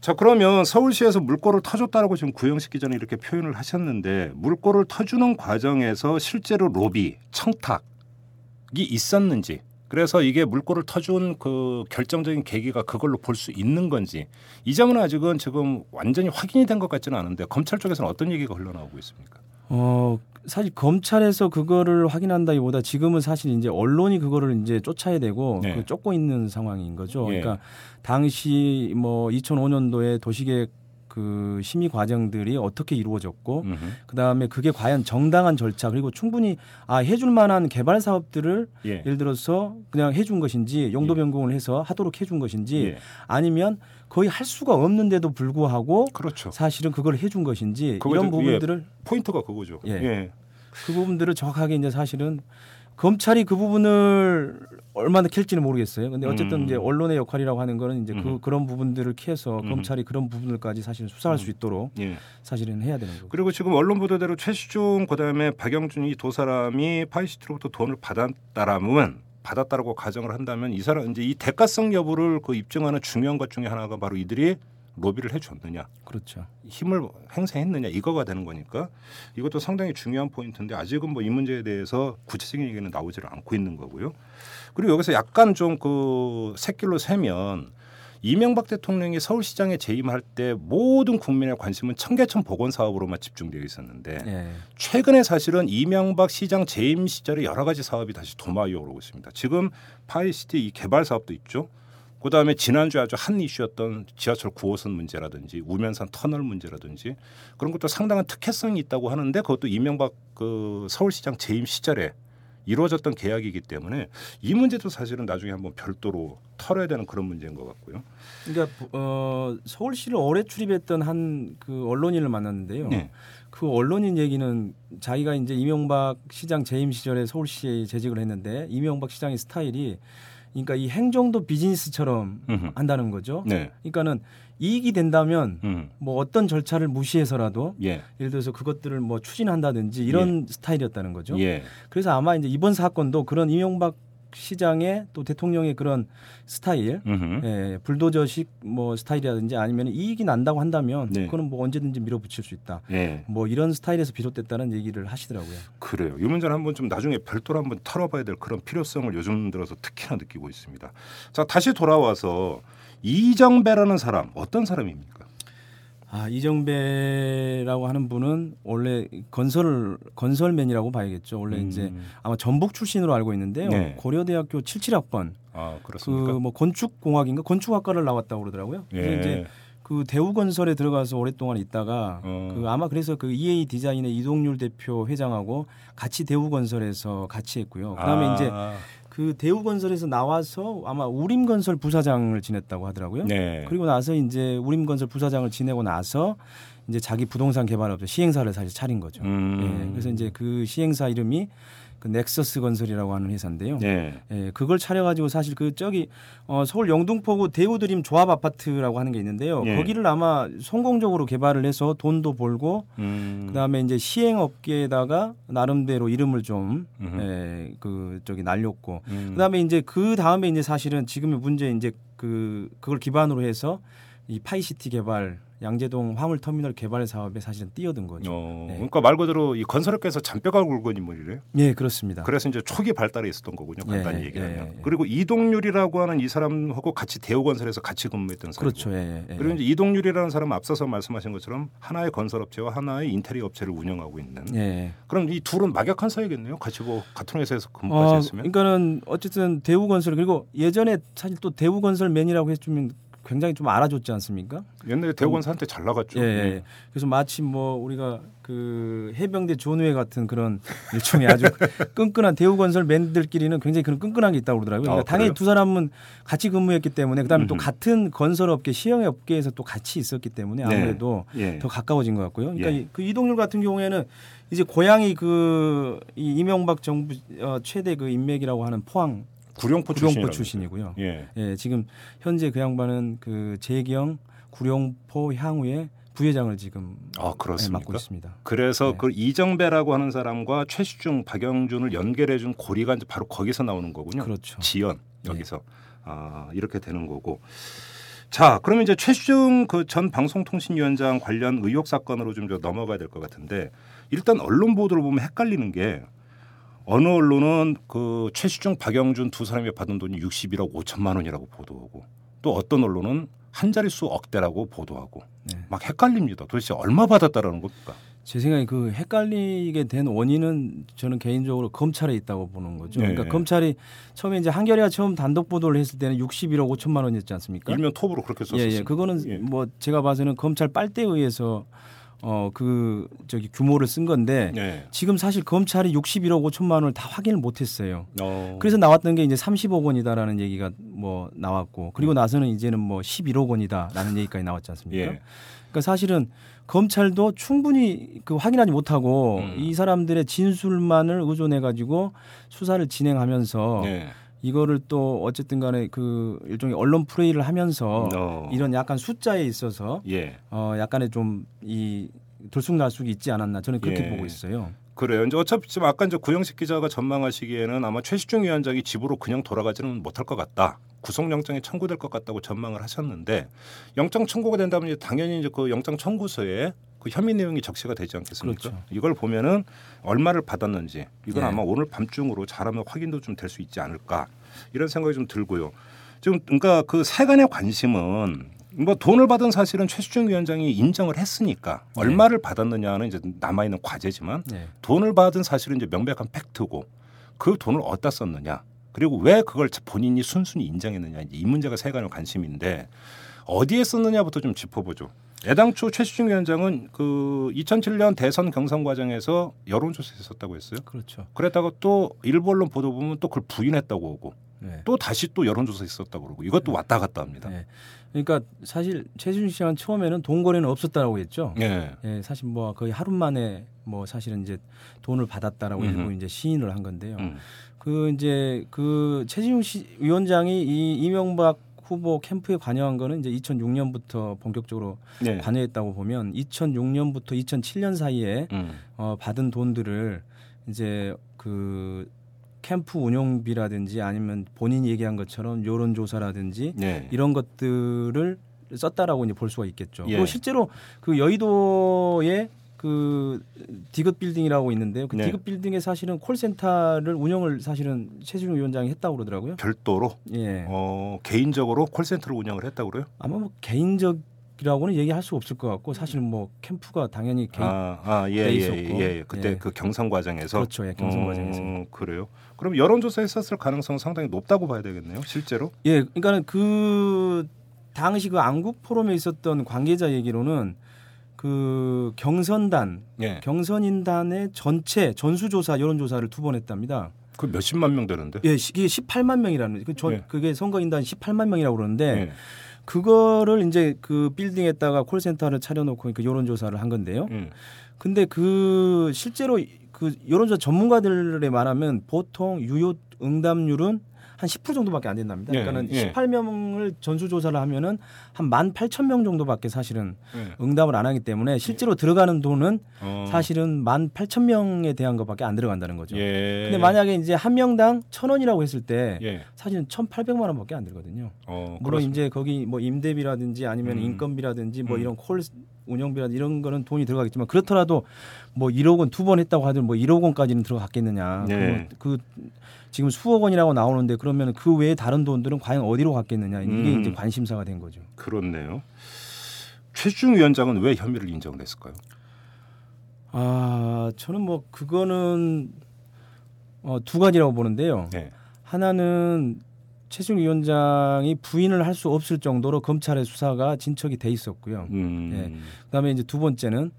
자, 그러면 서울시에서 물꼬를 터줬다라고 지금 구영식 기자는 이렇게 표현을 하셨는데 물꼬를 터주는 과정에서 실제로 로비, 청탁이 있었는지 그래서 이게 물꼬를 터준 그 결정적인 계기가 그걸로 볼 수 있는 건지 이 점은 아직은 지금 완전히 확인이 된 것 같지는 않은데 검찰 쪽에서는 어떤 얘기가 흘러나오고 있습니까? 어 사실 검찰에서 그거를 확인한다기보다 지금은 사실 이제 언론이 그거를 이제 쫓아야 되고 네. 그 쫓고 있는 상황인 거죠. 예. 그러니까 당시 뭐 2005년도에 도시계획 그 심의 과정들이 어떻게 이루어졌고 음흠. 그다음에 그게 과연 정당한 절차 그리고 충분히 아 해줄 만한 개발 사업들을 예. 예를 들어서 그냥 해준 것인지 용도 변경을 해서 하도록 해준 것인지 예. 아니면 거의 할 수가 없는데도 불구하고 그렇죠. 사실은 그걸 해준 것인지 이런 좀- 부분들을 포인트가 그거죠. 예. 예. 그 부분들을 정확하게 이제 사실은 검찰이 그 부분을 얼마나 캘지는 모르겠어요. 근데 어쨌든 음. 이제 언론의 역할이라고 하는 거는 이제 그 음. 그런 부분들을 캐서 음. 검찰이 그런 부분들까지 사실 수사할 수 있도록 예. 사실은 해야 되는 거고. 그리고 지금 언론 보도대로 최시중 그다음에 박영준 이 두 사람이 파이시티로부터 돈을 받았다라면 받았다라고 가정을 한다면 이 사람 이제 이 대가성 여부를 그 입증하는 중요한 것 중에 하나가 바로 이들이 로비를 해줬느냐 그렇죠. 힘을 행사했느냐 이거가 되는 거니까 이것도 상당히 중요한 포인트인데 아직은 뭐 이 문제에 대해서 구체적인 얘기는 나오지를 않고 있는 거고요. 그리고 여기서 약간 좀그 새길로 세면 이명박 대통령이 서울시장에 재임할 때 모든 국민의 관심은 청계천 복원 사업으로만 집중되어 있었는데 예. 최근에 사실은 이명박 시장 재임 시절에 여러 가지 사업이 다시 도마 위에 오르고 있습니다. 지금 파이시티 이 개발 사업도 있죠. 그다음에 지난주에 아주 한 이슈였던 지하철 9호선 문제라든지 우면산 터널 문제라든지 그런 것도 상당한 특혜성이 있다고 하는데 그것도 이명박 그 서울시장 재임 시절에 이루어졌던 계약이기 때문에 이 문제도 사실은 나중에 한번 별도로 털어야 되는 그런 문제인 것 같고요. 그러니까 어, 서울시를 오래 출입했던 한 그 언론인을 만났는데요. 네. 그 언론인 얘기는 자기가 이제 이명박 시장 재임 시절에 서울시에 재직을 했는데 이명박 시장의 스타일이 그러니까 이 행정도 비즈니스처럼 음흠. 한다는 거죠. 네. 그러니까는 이익이 된다면 음. 뭐 어떤 절차를 무시해서라도 예. 예를 들어서 그것들을 뭐 추진한다든지 이런 스타일이었다는 거죠. 예. 그래서 아마 이제 이번 사건도 그런 이명박 시장의 또 대통령의 그런 스타일, 음흠. 예, 불도저식 뭐 스타일이라든지 아니면 이익이 난다고 한다면 네. 그거는 뭐 언제든지 밀어붙일 수 있다. 예. 뭐 이런 스타일에서 비롯됐다는 얘기를 하시더라고요. 그래요. 이 문제는 한번 좀 나중에 별도로 한번 털어봐야 될 그런 필요성을 요즘 들어서 특히나 느끼고 있습니다. 자 다시 돌아와서 이정배라는 사람 어떤 사람입니까? 아 이정배라고 하는 분은 원래 건설 건설맨이라고 봐야겠죠. 원래 음. 이제 아마 전북 출신으로 알고 있는데요. 네. 고려대학교 77학번 아 그렇습니까? 그 뭐 건축공학인가 건축학과를 나왔다고 그러더라고요. 그래서 예. 이제 그 대우건설에 들어가서 오랫동안 있다가 어. 그 아마 그래서 그 EA 디자인의 이동률 대표 회장하고 같이 대우건설에서 같이 했고요. 그다음에 아. 이제 그 대우건설에서 나와서 아마 우림건설 부사장을 지냈다고 하더라고요. 네. 그리고 나서 이제 우림건설 부사장을 지내고 나서 이제 자기 부동산 개발업체 시행사를 사실 차린 거죠. 음. 예, 그래서 이제 그 시행사 이름이 그 넥서스 건설이라고 하는 회사인데요. 네. 예, 그걸 차려가지고 사실 그 저기 어, 서울 영등포구 대우드림 조합 아파트라고 하는 게 있는데요. 예. 거기를 아마 성공적으로 개발을 해서 돈도 벌고 음. 그다음에 이제 시행업계에다가 나름대로 이름을 좀. 예, 그 저기 날렸고 음. 그다음에 이제 그 다음에 이제 사실은 지금의 문제 이제 그 그걸 기반으로 해서 이 파이시티 개발 양재동 화물 터미널 개발 사업에 사실은 뛰어든 거죠. 어, 네. 그러니까 말 그대로 이 건설업계에서 잔뼈가 굵은 인물이래요. 예, 그렇습니다. 그래서 이제 초기 발달에 있었던 거군요. 간단히 예, 얘기하면. 예, 예. 그리고 이동률이라고 하는 이 사람하고 같이 대우건설에서 같이 근무했던 사람. 그렇죠. 예, 예. 그리고 이제 이동률이라는 사람은 앞서서 말씀하신 것처럼 하나의 건설업체와 하나의 인테리어 업체를 운영하고 있는. 예. 그럼 이 둘은 막역한 사이겠네요. 같이 뭐 같은 회사에서 근무까지 어, 했으면. 그러니까는 어쨌든 대우건설 그리고 예전에 사실 또 대우건설맨이라고 해주면 굉장히 좀 알아줬지 않습니까? 옛날에 대우건설한테 잘 나갔죠. 예, 예. 네. 그래서 마치 뭐 우리가 그 해병대 존우회 같은 그런 일종의 아주 끈끈한 대우건설 맨들끼리는 굉장히 그런 끈끈한 게 있다고 그러더라고요. 그러니까 아, 당연히? 두 사람은 같이 근무했기 때문에 그다음에 또 음흠. 같은 건설업계 시형업계에서 또 같이 있었기 때문에 네. 아무래도 예. 더 가까워진 것 같고요. 그러니까 예. 이- 그 이동률 같은 경우에는 이제 고향이 그 이 이명박 정부 어, 최대 그 인맥이라고 하는 포항 구룡포, 구룡포 출신이고요. 예. 예, 지금 현재 그 양반은 그 재경 구룡포 향후의 부회장을 지금 아 예, 그렇습니까? 맡고 있습니다. 그래서 네. 그 이정배라고 하는 사람과 최시중, 박영준을 연결해 준 고리가 이제 바로 거기서 나오는 거군요. 그렇죠. 지연 여기서 아 이렇게 되는 거고. 자, 그러면 이제 최시중 그 전 방송통신위원장 관련 의혹 사건으로 좀저 넘어가야 될 것 같은데 일단 언론 보도를 보면 헷갈리는 게 어느 언론은 그 최시중, 박영준 두 사람이 받은 돈이 61억 5천만 원이라고 보도하고 또 어떤 언론은 한 자릿수 억대라고 보도하고 네. 막 헷갈립니다. 도대체 얼마 받았다라는 겁니까? 제 생각에 그 헷갈리게 된 원인은 저는 개인적으로 검찰에 있다고 보는 거죠. 네. 그러니까 검찰이 처음에 이제 한겨레가 처음 단독 보도를 했을 때는 61억 5천만 원이었지 않습니까? 일면 톱으로 그렇게 썼어요. 예, 예. 그거는 예. 뭐 제가 봐서는 검찰 빨대에 의해서 어 그 저기 규모를 쓴 건데 예. 지금 사실 검찰이 61억 5천만 원을 다 확인을 못 했어요. 어. 그래서 나왔던 게 이제 30억 원이다라는 얘기가 뭐 나왔고 네. 그리고 나서는 이제는 뭐 11억 원이다라는 얘기까지 나왔지 않습니까? 예. 그러니까 사실은 검찰도 충분히 그 확인하지 못하고 음. 이 사람들의 진술만을 의존해 가지고 수사를 진행하면서 예. 이거를 또 어쨌든 간에 그 일종의 언론 프레이를 하면서 어. 이런 약간 숫자에 있어서 예. 어 약간의 좀 이 들쑥날쑥이 있지 않았나 저는 그렇게 예. 보고 있어요. 그래요. 이제 어차피 지금 아까 이제 구영식 기자가 전망하시기에는 아마 최시중 위원장이 집으로 그냥 돌아가지는 못할 것 같다. 구속영장이 청구될 것 같다고 전망을 하셨는데 영장 청구가 된다면 당연히 이제 그 영장 청구서에 그 혐의 내용이 적시가 되지 않겠습니까? 그렇죠. 이걸 보면은 얼마를 받았는지 이건 네. 아마 오늘 밤중으로 잘하면 확인도 좀 될 수 있지 않을까 이런 생각이 좀 들고요. 지금 그러니까 그 세간의 관심은 뭐 돈을 받은 사실은 최수중 위원장이 인정을 했으니까 네. 얼마를 받았느냐는 이제 남아 있는 과제지만 네. 돈을 받은 사실은 이제 명백한 팩트고 그 돈을 어디다 썼느냐 그리고 왜 그걸 본인이 순순히 인정했느냐 이 문제가 세간의 관심인데 어디에 썼느냐부터 좀 짚어보죠. 애당초 최수중 위원장은 그 2007년 대선 경선 과정에서 여론조사에 썼다고 했어요. 그렇죠. 그랬다가 또 일부 언론 보도 보면 또 그걸 부인했다고 하고 네. 또 다시 또 여론조사에 썼다고 그러고 이것도 왔다 갔다 합니다. 네. 그러니까 사실 최순실 씨는 처음에는 돈 거래는 없었다라고 했죠. 예. 예, 사실 뭐 거의 하루 만에 뭐 사실은 이제 돈을 받았다라고 음흠. 일부 이제 시인을 한 건데요. 음. 그 이제 그 최진용 씨 위원장이 이 이명박 후보 캠프에 관여한 거는 이제 2006년부터 본격적으로 네. 관여했다고 보면 2006년부터 2007년 사이에 음. 어, 받은 돈들을 이제 그 캠프 운영비라든지 아니면 본인이 얘기한 것처럼 여론 조사라든지 네. 이런 것들을 썼다라고 이제 볼 수가 있겠죠. 예. 그리고 실제로 그 여의도에 그 디귿 빌딩이라고 있는데요. 그 네. 디귿 빌딩에 사실은 콜센터를 운영을 사실은 최준용 위원장이 했다고 그러더라고요. 별도로 예. 어, 개인적으로 콜센터를 운영을 했다고 그래요? 아마 뭐 개인적이라고는 얘기할 수 없을 것 같고 사실은 뭐 캠프가 당연히 개인 아, 아, 예, 돼 예, 있었고. 예, 예. 그때 예. 그 경선 과정에서 그렇죠. 예, 경선 어, 과정에서. 그래요. 그럼 여론조사 했었을 가능성은 상당히 높다고 봐야 되겠네요. 실제로. 예, 그러니까는 그 당시 그 안국 포럼에 있었던 관계자 얘기로는 그 경선단, 예. 경선인단의 전체 전수조사 여론조사를 두 번 했답니다. 그 몇십만 명 되는데. 예, 시- 이게 18만 명이라는 그 전, 예. 그게 선거인단 18만 명이라고 그러는데 예. 그거를 이제 그 빌딩에다가 콜센터를 차려놓고 그 여론조사를 한 건데요. 음. 근데 그 실제로 그 여론조사 전문가들에 말하면 보통 유효 응답률은 한 10% 정도밖에 안 된답니다. 예, 그러니까는 예. 18명을 전수 조사를 하면은 한 18,000명 정도밖에 사실은 예. 응답을 안 하기 때문에 실제로 들어가는 돈은 어. 사실은 18,000명에 대한 것밖에 안 들어간다는 거죠. 예. 근데 만약에 이제 한 명당 1,000원이라고 했을 때 예. 사실은 1,800만 원밖에 안 들거든요. 어, 물론 그렇습니다. 이제 거기 뭐 임대비라든지 아니면 음. 인건비라든지 뭐 음. 이런 콜 운영비라든지 이런 거는 돈이 들어가겠지만 그렇더라도 뭐 1억 원 두 번 했다고 하더니 뭐 1억 원까지는 들어갔겠느냐. 네. 그, 그 지금 수억 원이라고 나오는데 그러면 그 외에 다른 돈들은 과연 어디로 갔겠느냐. 이게 음. 이제 관심사가 된 거죠. 그렇네요. 최중 위원장은 왜 혐의를 인정을 했을까요? 아, 저는 뭐 그거는 어, 두 가지라고 보는데요. 네. 하나는 최승 위원장이 부인을 할 수 없을 정도로 검찰의 수사가 진척이 돼 있었고요. 음. 네. 그다음에 이제 두 번째는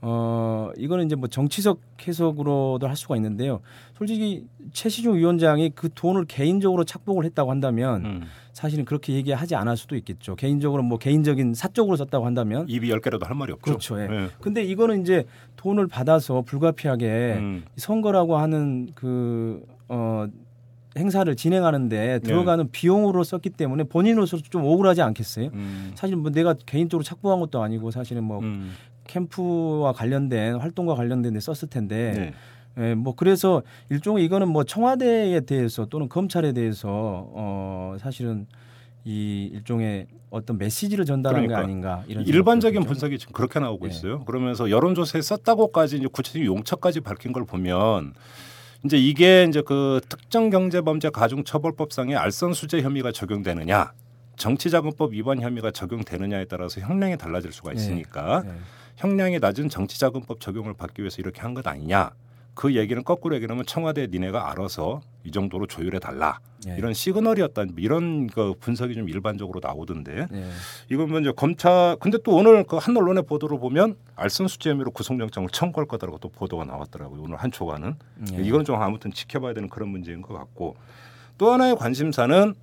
어 이거는 이제 뭐 정치적 해석으로도 할 수가 있는데요. 솔직히 최시중 위원장이 그 돈을 개인적으로 착복을 했다고 한다면 음. 사실은 그렇게 얘기하지 않을 수도 있겠죠. 개인적으로 뭐 개인적인 사적으로 썼다고 한다면 입이 열 개라도 할 말이 없죠. 그렇죠. 예. 예. 근데 이거는 이제 돈을 받아서 불가피하게 음. 선거라고 하는 그 어, 행사를 진행하는데 네. 들어가는 비용으로 썼기 때문에 본인으로서 좀 억울하지 않겠어요? 음. 사실 뭐 내가 개인적으로 착보한 것도 아니고 사실은 뭐 음. 캠프와 관련된 활동과 관련된 데 썼을 텐데 네. 예, 뭐 그래서 일종의 이거는 뭐 청와대에 대해서 또는 검찰에 대해서 어 사실은 이 일종의 어떤 메시지를 전달한 그러니까 게 아닌가 이런 일반적인. 분석이 지금 그렇게 나오고 네. 있어요. 그러면서 여론조사에 썼다고까지 이제 구체적인 용처까지 밝힌 걸 보면 이제 이게 이제 그 특정 경제범죄 가중처벌법상의 알선 수재 혐의가 적용되느냐, 정치자금법 위반 혐의가 적용되느냐에 따라서 형량이 달라질 수가 있으니까 네. 형량이 낮은 정치자금법 적용을 받기 위해서 이렇게 한 것 아니냐. 그 얘기는 거꾸로 얘기하면 청와대 니네가 알아서 이 정도로 조율해 달라 네. 이런 시그널이었다 이런 그 분석이 좀 일반적으로 나오던데 네. 이건 먼저 검찰 근데 또 오늘 그 한 언론의 보도를 보면 알선수재 혐의로 구속영장을 청구할 거다라고 또 보도가 나왔더라고요 오늘 한 초간은 네. 이건 좀 아무튼 지켜봐야 되는 그런 문제인 것 같고 또 하나의 관심사는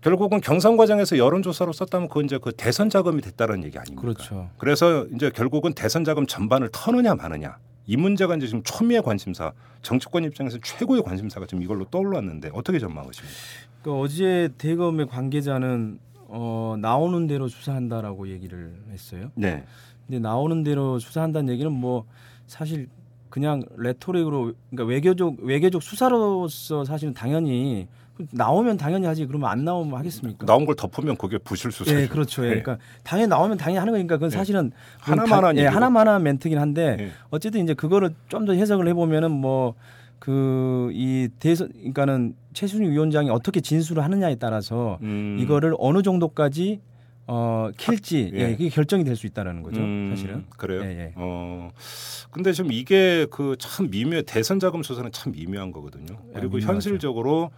결국은 경선 과정에서 여론조사로 썼다면 그건 이제 그 대선 자금이 됐다는 얘기 아닙니까? 그렇죠. 그래서 이제 결국은 대선 자금 전반을 터느냐 마느냐 이 문제가 이제 지금 초미의 관심사 정치권 입장에서 최고의 관심사가 지금 이걸로 떠올랐는데 어떻게 전망하십니까? 그 어제 대검의 관계자는 어, 나오는 대로 수사한다라고 얘기를 했어요. 네. 근데 나오는 대로 수사한다는 얘기는 뭐 사실 그냥 레토릭으로 그러니까 외교적 외교적 수사로서 사실은 당연히 나오면 당연히 하지 그러면 안 나오면 하겠습니까? 나온 걸 덮으면 그게 부실 수사죠. 예, 그렇죠. 예. 네. 그러니까 당연히 나오면 당연히 하는 거니까 그건 네. 사실은 하나만 한 예, 얘기고. 하나만 한 멘트긴 한데 네. 어쨌든 이제 그거를 좀 더 해석을 해보면은 뭐 그 이 대선 그러니까는 최순희 위원장이 어떻게 진술을 하느냐에 따라서 음. 이거를 어느 정도까지 어 킬지 예. 예. 그게 결정이 될 수 있다라는 거죠 음, 사실은 그래요. 예, 예. 어 근데 지금 이게 그 참 미묘 대선 자금 수사는 참 미묘한 거거든요. 그리고 미묘하죠. 현실적으로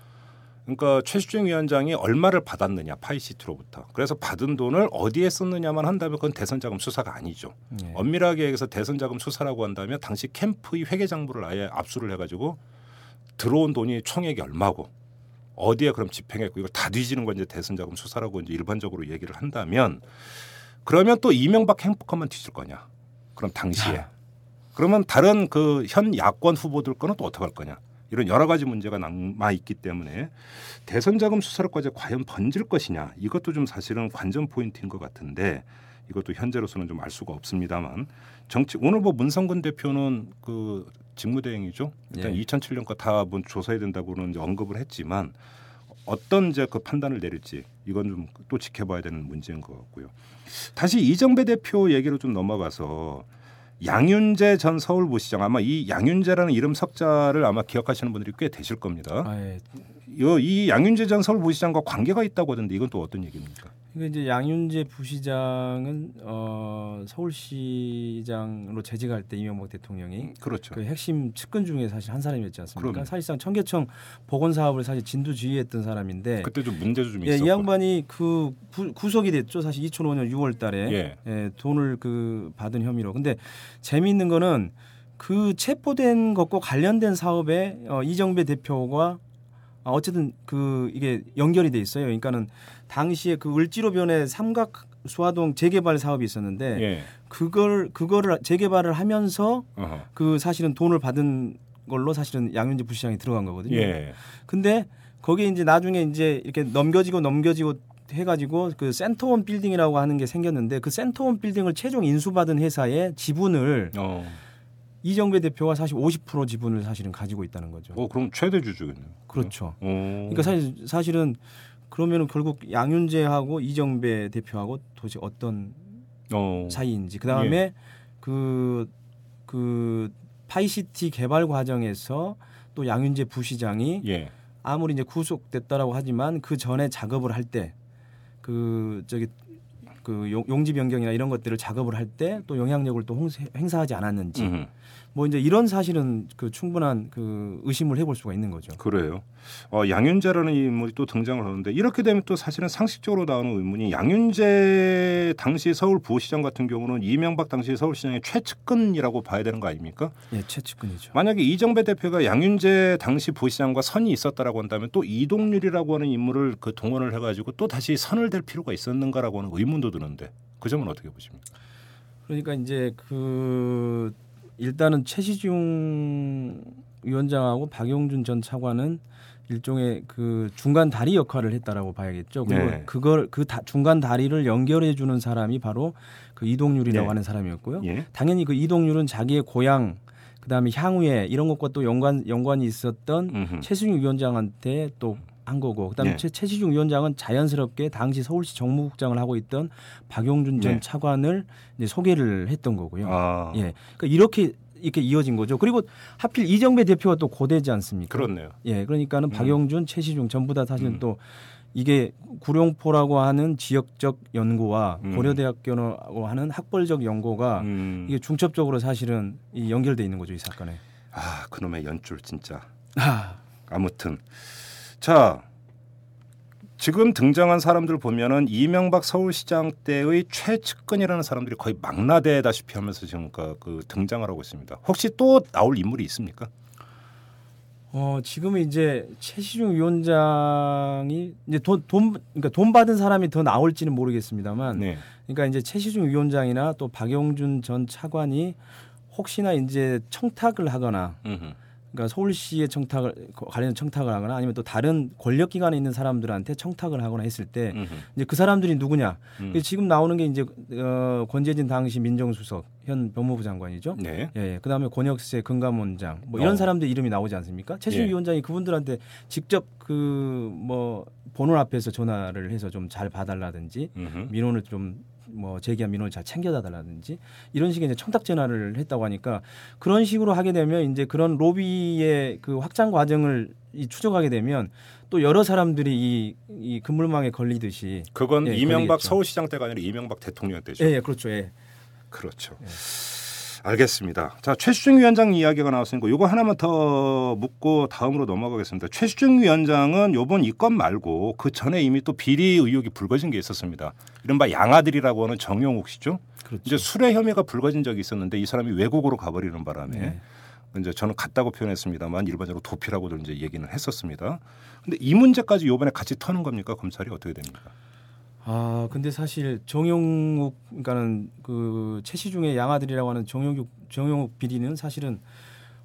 그러니까 최수중 위원장이 얼마를 받았느냐 파이시트로부터 그래서 받은 돈을 어디에 썼느냐만 한다면 그건 대선 자금 수사가 아니죠. 예. 엄밀하게 얘기해서 대선 자금 수사라고 한다면 당시 캠프의 회계 장부를 아예 압수를 해가지고 들어온 돈이 총액이 얼마고 어디에 그럼 집행했고 이걸 다 뒤지는 건 이제 대선 자금 수사라고 이제 일반적으로 얘기를 한다면 그러면 또 이명박 행복한만 뒤질 거냐? 그럼 당시에 그러면 다른 그 현 야권 후보들 거는 또 어떻게 할 거냐? 이런 여러 가지 문제가 남아 있기 때문에 대선 자금 수사를까지 과연 번질 것이냐 이것도 좀 사실은 관전 포인트인 것 같은데 이것도 현재로서는 좀 알 수가 없습니다만 정치 오늘 뭐 문성근 대표는 그 직무대행이죠. 일단 예. 2007년 거다 뭐 조사해야 된다고는 언급을 했지만 어떤 이제 그 판단을 내릴지 이건 좀 또 지켜봐야 되는 문제인 것 같고요. 다시 이정배 대표 얘기로 좀 넘어가서 양윤재 전 서울부시장 아마 이 양윤재라는 이름 석자를 아마 기억하시는 분들이 꽤 되실 겁니다. 아, 예. 요- 이 양윤재 전 서울부시장과 관계가 있다고 하던데 이건 또 어떤 얘기입니까? 이게 이제 양윤재 부시장은 어, 서울시장으로 재직할 때 이명박 대통령이 그렇죠. 그 핵심 측근 중에 사실 한 사람이었지 않습니까? 그럼요. 사실상 청계천 복원 사업을 사실 진두지휘했던 사람인데 그때 좀 문제도 좀 예, 있었고. 이 양반이 그 구, 구속이 됐죠. 사실 2005년 6월달에 예. 예, 돈을 그 받은 혐의로. 근데 재미있는 거는 그 체포된 것과 관련된 사업에 어, 이정배 대표가 아, 어쨌든 그 이게 연결이 돼 있어요. 그러니까는 당시에 그 을지로변에 삼각 수화동 재개발 사업이 있었는데 예. 그걸 그거를 재개발을 하면서 어허. 그 사실은 돈을 받은 걸로 사실은 양윤재 부시장이 들어간 거거든요. 예. 근데 거기에 이제 나중에 이제 이렇게 넘겨지고 넘겨지고 해가지고 그 센터원 빌딩이라고 하는 게 생겼는데 그 센터원 빌딩을 최종 인수받은 회사의 지분을 어. 이정배 대표가 사실 50% 지분을 사실은 가지고 있다는 거죠. 어 그럼 최대 주주겠네요. 그렇죠. 어. 그러니까 사실 사실은 그러면은 결국 양윤재하고 이정배 대표하고 도대체 어떤 어. 사이인지 그 다음에 그, 그 파이시티 개발 과정에서 또 양윤재 부시장이 예. 아무리 이제 구속됐다라고 하지만 그 전에 작업을 할 때 그 저기 그 용- 용지 변경이나 이런 것들을 작업을 할 때 또 영향력을 또 홍세- 행사하지 않았는지 음흠. 뭐 이제 이런 사실은 그 충분한 그 의심을 해볼 수가 있는 거죠. 그래요. 어, 양윤재라는 인물이 또 등장을 하는데 이렇게 되면 또 사실은 상식적으로 나오는 의문이 양윤재 당시 서울 부시장 같은 경우는 이명박 당시 서울시장의 최측근이라고 봐야 되는 거 아닙니까? 예, 최측근이죠. 만약에 이정배 대표가 양윤재 당시 부시장과 선이 있었다라고 한다면 또 이동률이라고 하는 인물을 그 동원을 해가지고 또 다시 선을 댈 필요가 있었는가라고 하는 의문도 드는데 그 점은 어떻게 보십니까? 그러니까 이제 그 일단은 최시중 위원장하고 박용준 전 차관은 일종의 그 중간 다리 역할을 했다라고 봐야겠죠. 그리고 네. 그걸 그 다- 중간 다리를 연결해 주는 사람이 바로 그 이동률이라고 네. 하는 사람이었고요. 예. 당연히 그 이동률은 자기의 고향 그다음에 향후에 이런 것과 또 연관 연관이 있었던 음흠. 최시중 위원장한테 또 한 거고 그다음에 네. 최, 최시중 위원장은 자연스럽게 당시 서울시 정무국장을 하고 있던 박용준 전 네. 차관을 이제 소개를 했던 거고요. 아, 예, 그러니까 이렇게 이렇게 이어진 거죠. 그리고 하필 이정배 대표가 또 고대지 않습니까? 그렇네요. 예, 그러니까는 박용준, 최시중 전부 다 사실은 음. 또 이게 구룡포라고 하는 지역적 연구와 음. 고려대학교라고 하는 학벌적 연구가 음. 이게 중첩적으로 사실은 이 연결돼 있는 거죠 이 사건에. 아 그놈의 연줄 진짜. 아, 아무튼 자 지금 등장한 사람들 보면은 이명박 서울시장 때의 최측근이라는 사람들이 거의 망라되다시피 하면서 지금 그, 그 등장을 하고 있습니다. 혹시 또 나올 인물이 있습니까? 어 지금은 이제 최시중 위원장이 이제 돈, 돈 그러니까 돈 받은 사람이 더 나올지는 모르겠습니다만 네. 그러니까 이제 최시중 위원장이나 또 박영준 전 차관이 혹시나 이제 청탁을 하거나 음흠. 그러니까 서울시에 청탁을 관련 청탁을 하거나 아니면 또 다른 권력 기관에 있는 사람들한테 청탁을 하거나 했을 때 음흠. 이제 그 사람들이 누구냐? 음. 지금 나오는 게 이제 어, 권재진 당시 민정수석 현 법무부 장관이죠. 네. 예, 예. 그다음에 권혁세 금감원장 뭐 이런 어. 사람들 이름이 나오지 않습니까? 최신 예. 위원장이 그분들한테 직접 그뭐 본원 앞에서 전화를 해서 좀 잘 봐달라든지 음흠. 민원을 좀 뭐 제기한 민원을 잘 챙겨다 달라든지 이런 식의 이제 청탁 전화를 했다고 하니까 그런 식으로 하게 되면 이제 그런 로비의 그 확장 과정을 이 추적하게 되면 또 여러 사람들이 이, 이 금물망에 걸리듯이 그건 예, 이명박 걸리겠죠. 서울시장 때가 아니라 이명박 대통령 때죠. 예, 예 그렇죠. 예. 그렇죠. 알겠습니다. 자 최수중 위원장 이야기가 나왔으니까 이거 하나만 더 묻고 다음으로 넘어가겠습니다. 최수중 위원장은 요번 이 건 말고 그 전에 이미 또 비리 의혹이 불거진 게 있었습니다. 이른바 양아들이라고 하는 정용욱 씨죠. 그렇죠. 이제 술의 혐의가 불거진 적이 있었는데 이 사람이 외국으로 가버리는 바람에 네. 이제 저는 같다고 표현했습니다만 일반적으로 도피라고도 이제 얘기는 했었습니다. 근데 이 문제까지 요번에 같이 터는 겁니까 검찰이 어떻게 됩니까? 아 근데 사실 정용욱 그러니까는 그 최시중의 양아들이라고 하는 정용욱 정용욱 비리는 사실은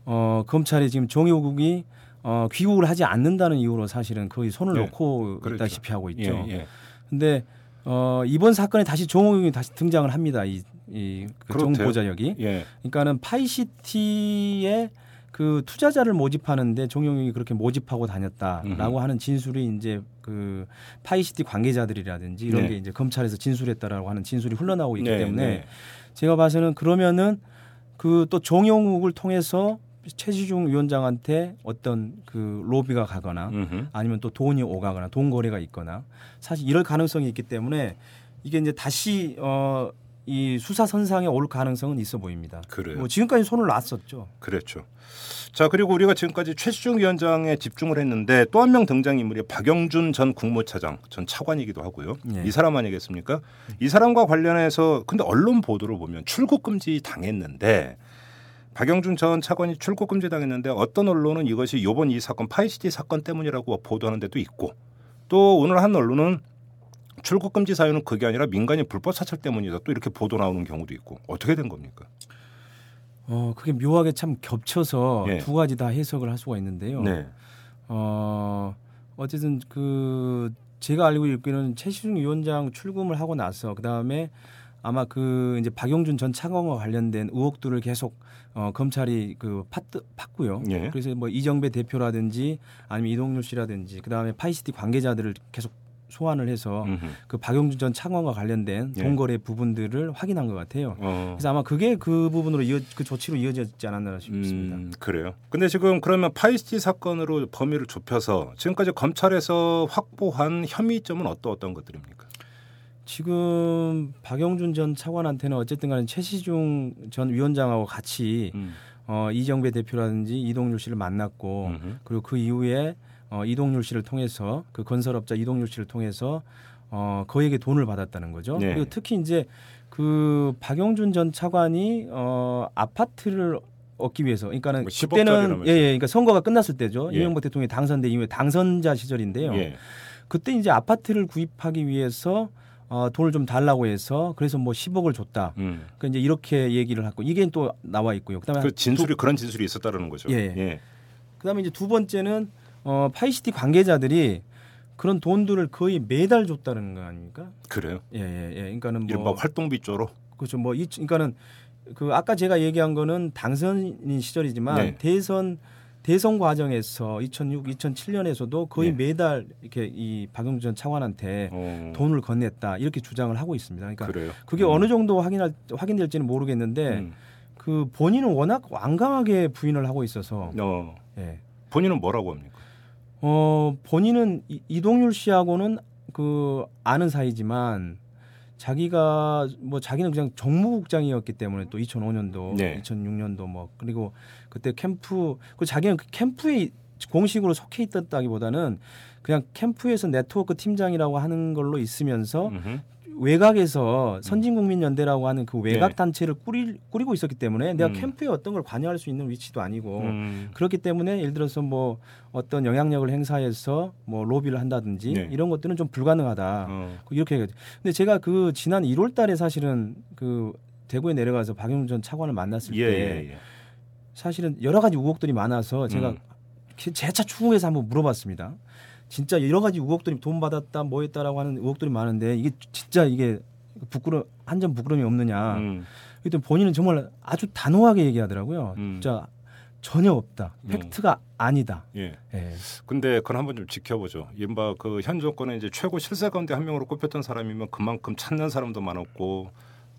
어 검찰이 지금 정용욱이 어 귀국을 하지 않는다는 이유로 사실은 거의 손을 네, 놓고 그렇죠. 있다시피 하고 있죠. 예, 예. 근데 어 이번 사건에 다시 정용욱이 다시 등장을 합니다. 이 이 그 그렇대요. 정보자역이. 예. 그러니까는 파이시티에 그 투자자를 모집하는데 정용욱이 그렇게 모집하고 다녔다라고 음흠. 하는 진술이 이제 그 파이시티 관계자들이라든지 이런 네. 게 이제 검찰에서 진술했다라고 하는 진술이 흘러나오고 있기 네, 때문에 네. 제가 봐서는 그러면은 그 또 정용욱을 통해서 최시중 위원장한테 어떤 그 로비가 가거나 음흠. 아니면 또 돈이 오가거나 돈 거래가 있거나 사실 이럴 가능성이 있기 때문에 이게 이제 다시 어 이 수사 선상에 올 가능성은 있어 보입니다. 그래요. 뭐 지금까지 손을 놨었죠. 그랬죠. 자 그리고 우리가 지금까지 최시중 위원장에 집중을 했는데 또 한 명 등장 인물이 박영준 전 국무차장 전 차관이기도 하고요. 예. 이 사람 아니겠습니까? 이 사람과 관련해서 근데 언론 보도를 보면 출국 금지 당했는데 박영준 전 차관이 출국 금지 당했는데 어떤 언론은 이것이 요번 이 사건 파이시티 사건 때문이라고 보도하는 데도 있고 또 오늘 한 언론은 출국 금지 사유는 그게 아니라 민간인 불법 사찰 때문이다 또 이렇게 보도 나오는 경우도 있고 어떻게 된 겁니까? 어 그게 묘하게 참 겹쳐서 예. 두 가지 다 해석을 할 수가 있는데요. 네. 어 어쨌든 그 제가 알고 있기로는 최시중 위원장 출금을 하고 나서 그 다음에 아마 그 이제 박용준 전 차관과 관련된 의혹들을 계속 어 검찰이 그 팠, 팠고요. 예. 그래서 뭐 이정배 대표라든지 아니면 이동률 씨라든지 그 다음에 파이시티 관계자들을 계속 소환을 해서 음흠. 그 박영준 전 차관과 관련된 예. 돈거래 부분들을 확인한 것 같아요. 어. 그래서 아마 그게 그 부분으로 이어 그 조치로 이어졌지 않았나 싶습니다. 음, 그래요. 근데 지금 그러면 파이시티 사건으로 범위를 좁혀서 지금까지 검찰에서 확보한 혐의점은 어떤 어떤 것들입니까? 지금 박영준 전 차관한테는 어쨌든 간에 최시중 전 위원장하고 같이 음. 어, 이정배 대표라든지 이동률 씨를 만났고 음흠. 그리고 그 이후에 어, 이동률 씨를 통해서 그 건설업자 이동률 씨를 통해서 어, 그에게 돈을 받았다는 거죠. 네. 그리고 특히 이제 그 박영준 전 차관이 어, 아파트를 얻기 위해서, 그러니까는 뭐 10억 그때는. 예, 예, 그러니까 선거가 끝났을 때죠. 예. 이명박 대통령이 당선된 이후에 당선자 시절인데요. 예. 그때 이제 아파트를 구입하기 위해서 어, 돈을 좀 달라고 해서 그래서 뭐 10억을 줬다. 음. 그 이제 이렇게 얘기를 하고 이게 또 나와 있고요. 그다음에 그 진술이 그런 진술이 있었다라는 거죠. 예, 예. 그다음에 이제 두 번째는 어, 파이시티 관계자들이 그런 돈들을 거의 매달 줬다는 거 아닙니까? 그래요. 예, 예, 예. 그러니까는 뭐 활동비 쪽으로. 그렇죠. 뭐 이, 그러니까는 그 아까 제가 얘기한 거는 당선인 시절이지만 네. 대선 대선 과정에서 2006, 2007년에서도 거의 네. 매달 이렇게 이 박영준 전 차관한테 어, 돈을 건넸다 이렇게 주장을 하고 있습니다. 그러니까 그래요. 그게 음. 어느 정도 확인할 확인될지는 모르겠는데 음. 그 본인은 워낙 완강하게 부인을 하고 있어서 어, 예. 본인은 뭐라고 합니까? 어 본인은 이- 이동률 씨하고는 그 아는 사이지만 자기가 뭐 자기는 그냥 정무국장이었기 때문에 또 2005년도, 네. 2006년도 뭐 그리고 그때 캠프 그 자기는 그 캠프에 공식으로 속해 있었다기보다는 그냥 캠프에서 네트워크 팀장이라고 하는 걸로 있으면서 음흠. 외곽에서 선진국민연대라고 하는 그 외곽 네. 단체를 꾸리, 꾸리고 있었기 때문에 내가 음. 캠프에 어떤 걸 관여할 수 있는 위치도 아니고 음. 그렇기 때문에 예를 들어서 뭐 어떤 영향력을 행사해서 뭐 로비를 한다든지 네. 이런 것들은 좀 불가능하다. 어. 이렇게 얘기하죠. 근데 제가 그 지난 1월 달에 사실은 그 대구에 내려가서 박영준 전 차관을 만났을 예, 때 예, 예. 사실은 여러 가지 의혹들이 많아서 제가 음. 재차 추궁해서 한번 물어봤습니다. 진짜 여러 가지 의혹들이 돈 받았다 뭐 했다라고 하는 의혹들이 많은데 이게 진짜 이게 부끄러 한 점 부끄러움이 없느냐. 음. 그랬더니 본인은 정말 아주 단호하게 얘기하더라고요. 음. 진짜 전혀 없다. 음. 팩트가 아니다. 예. 예. 근데 그건 한번 좀 지켜보죠. 이른바 그 현 정권의 이제 최고 실세 가운데 한 명으로 꼽혔던 사람이면 그만큼 찾는 사람도 많았고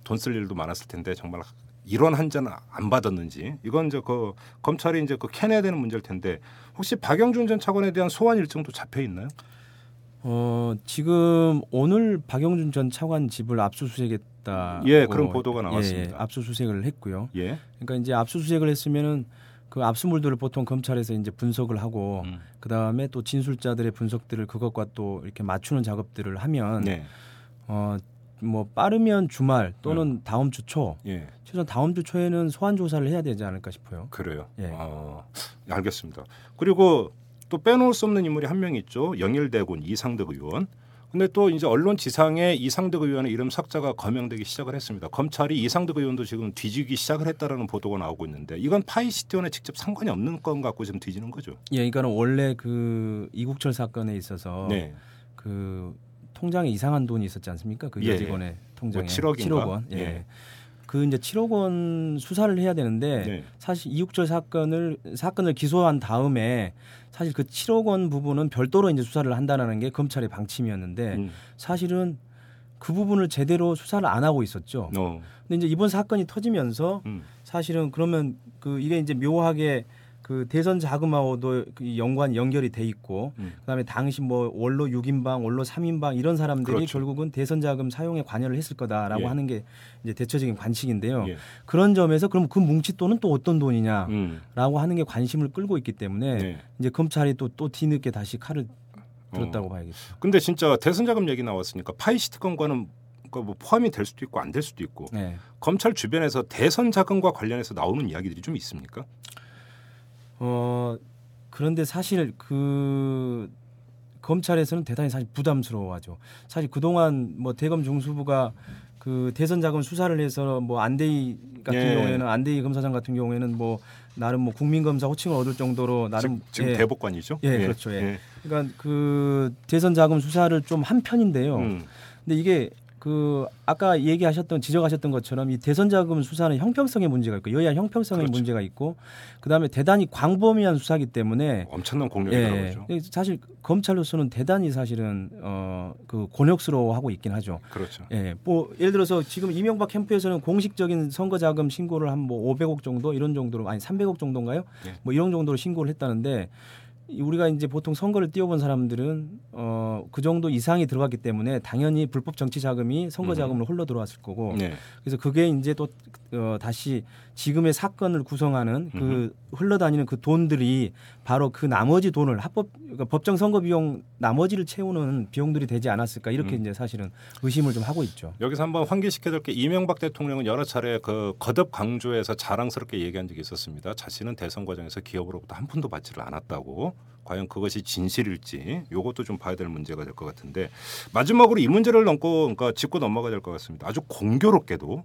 돈 쓸 일도 많았을 텐데 정말 이런 한자는 안 받았는지 이건 이제 그 검찰이 이제 그 캐내야 되는 문제일 텐데 혹시 박영준 전 차관에 대한 소환 일정도 잡혀 있나요? 어, 지금 오늘 박영준 전 차관 집을 압수수색했다. 예, 그런 보도가 나왔습니다. 예, 압수수색을 했고요. 예. 그러니까 이제 압수수색을 했으면은 그 압수물들을 보통 검찰에서 이제 분석을 하고 음. 그 다음에 또 진술자들의 분석들을 그것과 또 이렇게 맞추는 작업들을 하면 네. 어 뭐 빠르면 주말 또는 다음 주 초, 예. 최소한 다음 주 초에는 소환 조사를 해야 되지 않을까 싶어요. 그래요. 예. 어, 알겠습니다. 그리고 또 빼놓을 수 없는 인물이 한 명 있죠. 영일대군 이상득 의원. 근데 또 이제 언론 지상에 이상득 의원의 이름 삭제가 거명되기 시작을 했습니다. 검찰이 이상득 의원도 지금 뒤지기 시작을 했다라는 보도가 나오고 있는데 이건 파이시티원에 직접 상관이 없는 건 갖고 지금 뒤지는 거죠. 예, 그러니까 원래 그 이국철 사건에 있어서 네. 그 통장에 이상한 돈이 있었지 않습니까? 그 예, 여직원의 통장에 뭐 7억 인가? 7억 원. 예. 예. 그 이제 7억 원 수사를 해야 되는데 네. 사실 이국철 사건을 사건을 기소한 다음에 사실 그 7억 원 부분은 별도로 이제 수사를 한다라는 게 검찰의 방침이었는데 음. 사실은 그 부분을 제대로 수사를 안 하고 있었죠. 어. 근데 이제 이번 사건이 터지면서 음. 사실은 그러면 그 이게 이제 묘하게 그 대선 자금하고도 그 연관 연결이 돼 있고 음. 그다음에 당시 뭐 원로 6인방, 원로 3인방 이런 사람들이 그렇죠. 결국은 대선 자금 사용에 관여를 했을 거다라고 예. 하는 게 이제 대체적인 관측인데요. 예. 그런 점에서 그럼 그 뭉칫돈은 또 어떤 돈이냐라고 음. 하는 게 관심을 끌고 있기 때문에 네. 이제 검찰이 또 또 뒤늦게 다시 칼을 어. 들었다고 봐야겠죠. 근데 진짜 대선 자금 얘기 나왔으니까 파이시티 건과는 그뭐 포함이 될 수도 있고 안 될 수도 있고 네. 검찰 주변에서 대선 자금과 관련해서 나오는 이야기들이 좀 있습니까? 어 그런데 사실 그 검찰에서는 대단히 사실 부담스러워하죠. 사실 그동안 뭐 대검 중수부가 그 대선 자금 수사를 해서 뭐 안대희 같은 예. 경우에는 안대희 검사장 같은 경우에는 뭐 나름 뭐 국민 검사 호칭을 얻을 정도로 나름 지금, 지금 예. 대법관이죠? 예, 그렇죠. 예. 그러니까 그 대선 자금 수사를 좀 한 편인데요. 음. 근데 이게 그 아까 얘기하셨던 지적하셨던 것처럼 이 대선 자금 수사는 형평성의 문제가 있고 여야 형평성의 그렇죠. 문제가 있고 그다음에 대단히 광범위한 수사기 때문에 엄청난 공력이라고 예, 그러죠. 사실 검찰로서는 대단히 사실은 어그 곤욕스러워하고 있긴 하죠. 그렇죠. 예, 뭐 예를 들어서 지금 이명박 캠프에서는 공식적인 선거 자금 신고를 한 뭐 500억 정도 이런 정도로 아니 300억 정도인가요? 예. 뭐 이런 정도로 신고를 했다는데 이 우리가 이제 보통 선거를 뛰어본 사람들은 어 그 정도 이상이 들어갔기 때문에 당연히 불법 정치 자금이 선거 음. 자금으로 흘러 들어왔을 거고 네. 그래서 그게 이제 또 어, 다시 지금의 사건을 구성하는 그 흘러다니는 그 돈들이 바로 그 나머지 돈을 합법 그러니까 법정 선거 비용 나머지를 채우는 비용들이 되지 않았을까 이렇게 음. 이제 사실은 의심을 좀 하고 있죠. 여기서 한번 환기시켜줄 게 이명박 대통령은 여러 차례 그 거듭 강조해서 자랑스럽게 얘기한 적이 있었습니다. 자신은 대선 과정에서 기업으로부터 한 푼도 받지를 않았다고. 과연 그것이 진실일지 요것도 좀 봐야 될 문제가 될 것 같은데 마지막으로 이 문제를 넘고 그러니까 짚고 넘어가야 될 것 같습니다. 아주 공교롭게도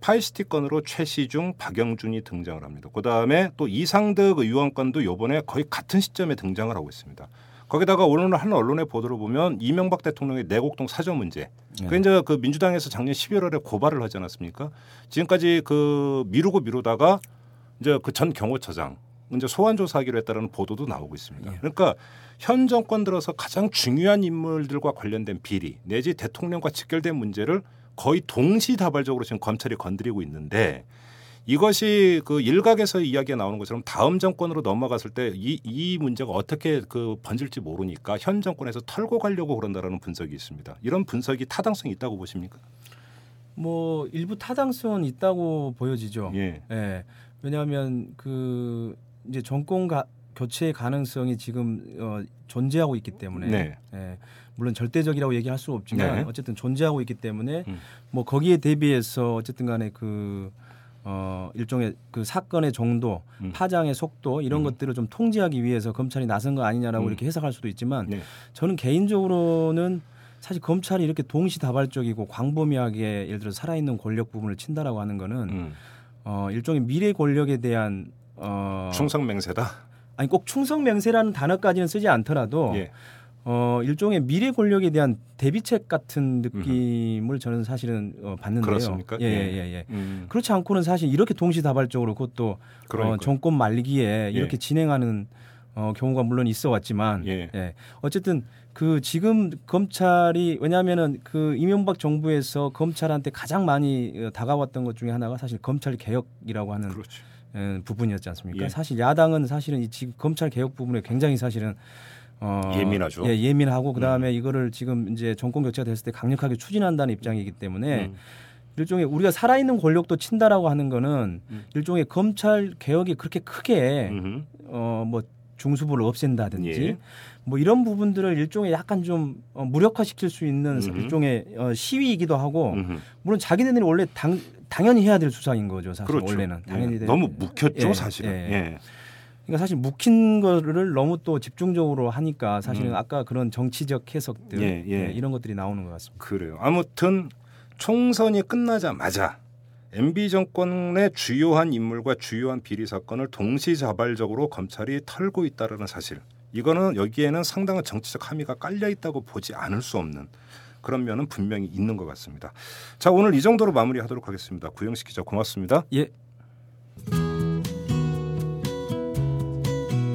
파이시티 건으로 최시중, 박영준이 등장을 합니다. 그 다음에 또 이상득 의원 건도 요번에 거의 같은 시점에 등장을 하고 있습니다. 거기다가 오늘 한 언론의 보도를 보면 이명박 대통령의 내곡동 사저 문제. 그 이제 그 민주당에서 작년 11월에 고발을 하지 않았습니까? 지금까지 그 미루고 미루다가 이제 그 전 경호처장 이제 소환 조사하기로 했다는 보도도 나오고 있습니다. 그러니까 현 정권 들어서 가장 중요한 인물들과 관련된 비리 내지 대통령과 직결된 문제를 거의 동시다발적으로 지금 검찰이 건드리고 있는데 이것이 그 일각에서 이야기가 나오는 것처럼 다음 정권으로 넘어갔을 때이이 문제가 어떻게 그 번질지 모르니까 현 정권에서 털고 가려고 그런다라는 분석이 있습니다. 이런 분석이 타당성이 있다고 보십니까? 뭐 일부 타당성은 있다고 보여지죠. 예. 예. 왜냐하면 그 이제 정권 가, 교체 가능성이 지금 어, 존재하고 있기 때문에 네. 예. 물론 절대적이라고 얘기할 수 없지만 네. 어쨌든 존재하고 있기 때문에 음. 뭐 거기에 대비해서 어쨌든 간에 그 어, 일종의 그 사건의 정도, 음. 파장의 속도 이런 음. 것들을 좀 통제하기 위해서 검찰이 나선 거 아니냐라고 음. 이렇게 해석할 수도 있지만 네. 저는 개인적으로는 사실 검찰이 이렇게 동시다발적이고 광범위하게 예를 들어 살아있는 권력 부분을 친다라고 하는 거는 음. 어, 일종의 미래 권력에 대한 어, 충성맹세다. 아니 꼭 충성맹세라는 단어까지는 쓰지 않더라도 예. 어, 일종의 미래 권력에 대한 대비책 같은 느낌을 저는 사실은 어, 받는데요. 그렇습니까? 예, 예. 예, 예. 예. 음. 그렇지 않고는 사실 이렇게 동시다발적으로 그것도 그러니까요. 어, 정권 말기에 예. 이렇게 진행하는 어, 경우가 물론 있어 왔지만 예. 어쨌든 그 지금 검찰이 왜냐하면은 그 이명박 정부에서 검찰한테 가장 많이 어, 다가왔던 것 중에 하나가 사실 검찰 개혁이라고 하는 그렇죠. 에, 부분이었지 않습니까? 예. 사실 야당은 사실은 이 지금 검찰 개혁 부분에 굉장히 사실은 어, 예민하죠. 예, 예민하고 그다음에 이거를 지금 이제 정권 교체가 됐을 때 강력하게 추진한다는 입장이기 때문에 음. 일종의 우리가 살아있는 권력도 친다라고 하는 거는 음. 일종의 검찰 개혁이 그렇게 크게. 어 뭐 중수부를 없앤다든지 예. 뭐 이런 부분들을 일종의 약간 좀 어, 무력화시킬 수 있는 음흠. 일종의 어, 시위이기도 하고 음흠. 물론 자기네들이 원래 당, 당연히 해야 될 수사인 거죠 사실 그렇죠. 원래는 예. 당연히 돼- 너무 묵혔죠 예, 사실은. 예. 예. 그러니까 사실 묵힌 거를 너무 또 집중적으로 하니까 사실은 음. 아까 그런 정치적 해석들 예, 예. 예, 이런 것들이 나오는 것 같습니다. 그래요. 아무튼 총선이 끝나자마자 MB 정권의 주요한 인물과 주요한 비리 사건을 동시자발적으로 검찰이 털고 있다라는 사실. 이거는 여기에는 상당한 정치적 함의가 깔려 있다고 보지 않을 수 없는 그런 면은 분명히 있는 것 같습니다. 자 오늘 이 정도로 마무리하도록 하겠습니다. 구영식 기자 고맙습니다. 예,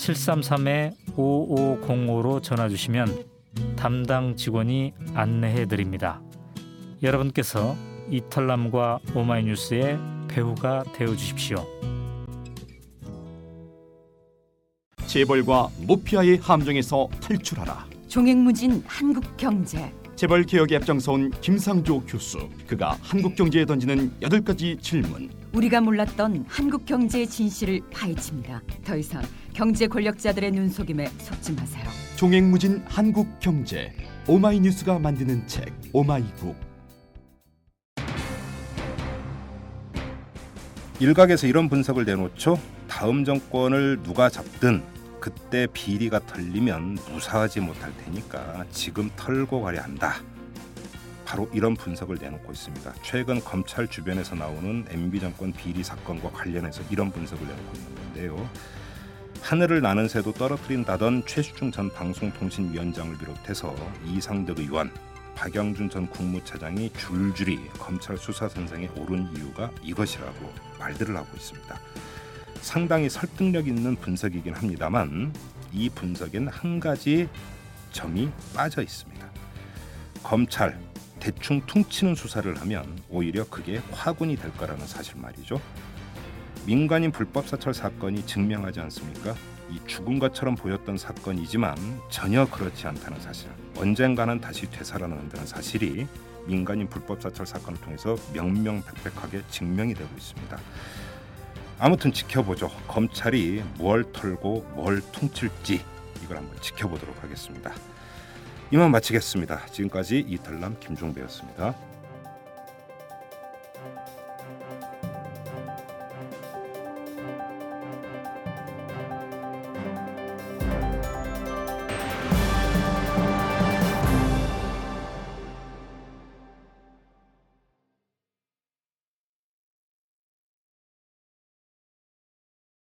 733-5505로 전화 주시면 담당 직원이 안내해 드립니다. 여러분께서 이털남과 오마이뉴스의 배우가 되어 주십시오. 재벌과 모피아의 함정에서 탈출하라. 종횡무진 한국 경제 재벌 개혁에 앞장서온 김상조 교수. 그가 한국 경제에 던지는 여덟 가지 질문. 우리가 몰랐던 한국 경제의 진실을 파헤칩니다. 더 이상 경제 권력자들의 눈속임에 속지 마세요. 종횡무진 한국 경제. 오마이뉴스가 만드는 책 오마이북. 일각에서 이런 분석을 내놓죠. 다음 정권을 누가 잡든 그때 비리가 털리면 무사하지 못할 테니까 지금 털고 가려 한다. 바로 이런 분석을 내놓고 있습니다. 최근 검찰 주변에서 나오는 MB 정권 비리 사건과 관련해서 이런 분석을 내놓고 있는 건데요. 하늘을 나는 새도 떨어뜨린다던 최수중 전 방송통신위원장을 비롯해서 이상득 의원, 박영준 전 국무차장이 줄줄이 검찰 수사 선상에 오른 이유가 이것이라고 말들을 하고 있습니다. 상당히 설득력 있는 분석이긴 합니다만 이 분석엔 한 가지 점이 빠져 있습니다. 검찰 대충 퉁치는 수사를 하면 오히려 그게 화군이 될 거라는 사실 말이죠. 민간인 불법 사찰 사건이 증명하지 않습니까? 이 죽은 것처럼 보였던 사건이지만 전혀 그렇지 않다는 사실. 언젠가는 다시 되살아난다는 사실이 민간인 불법 사찰 사건을 통해서 명명백백하게 증명이 되고 있습니다. 아무튼 지켜보죠. 검찰이 뭘 털고 뭘 퉁칠지 이걸 한번 지켜보도록 하겠습니다. 이만 마치겠습니다. 지금까지 이탈남 김종배였습니다.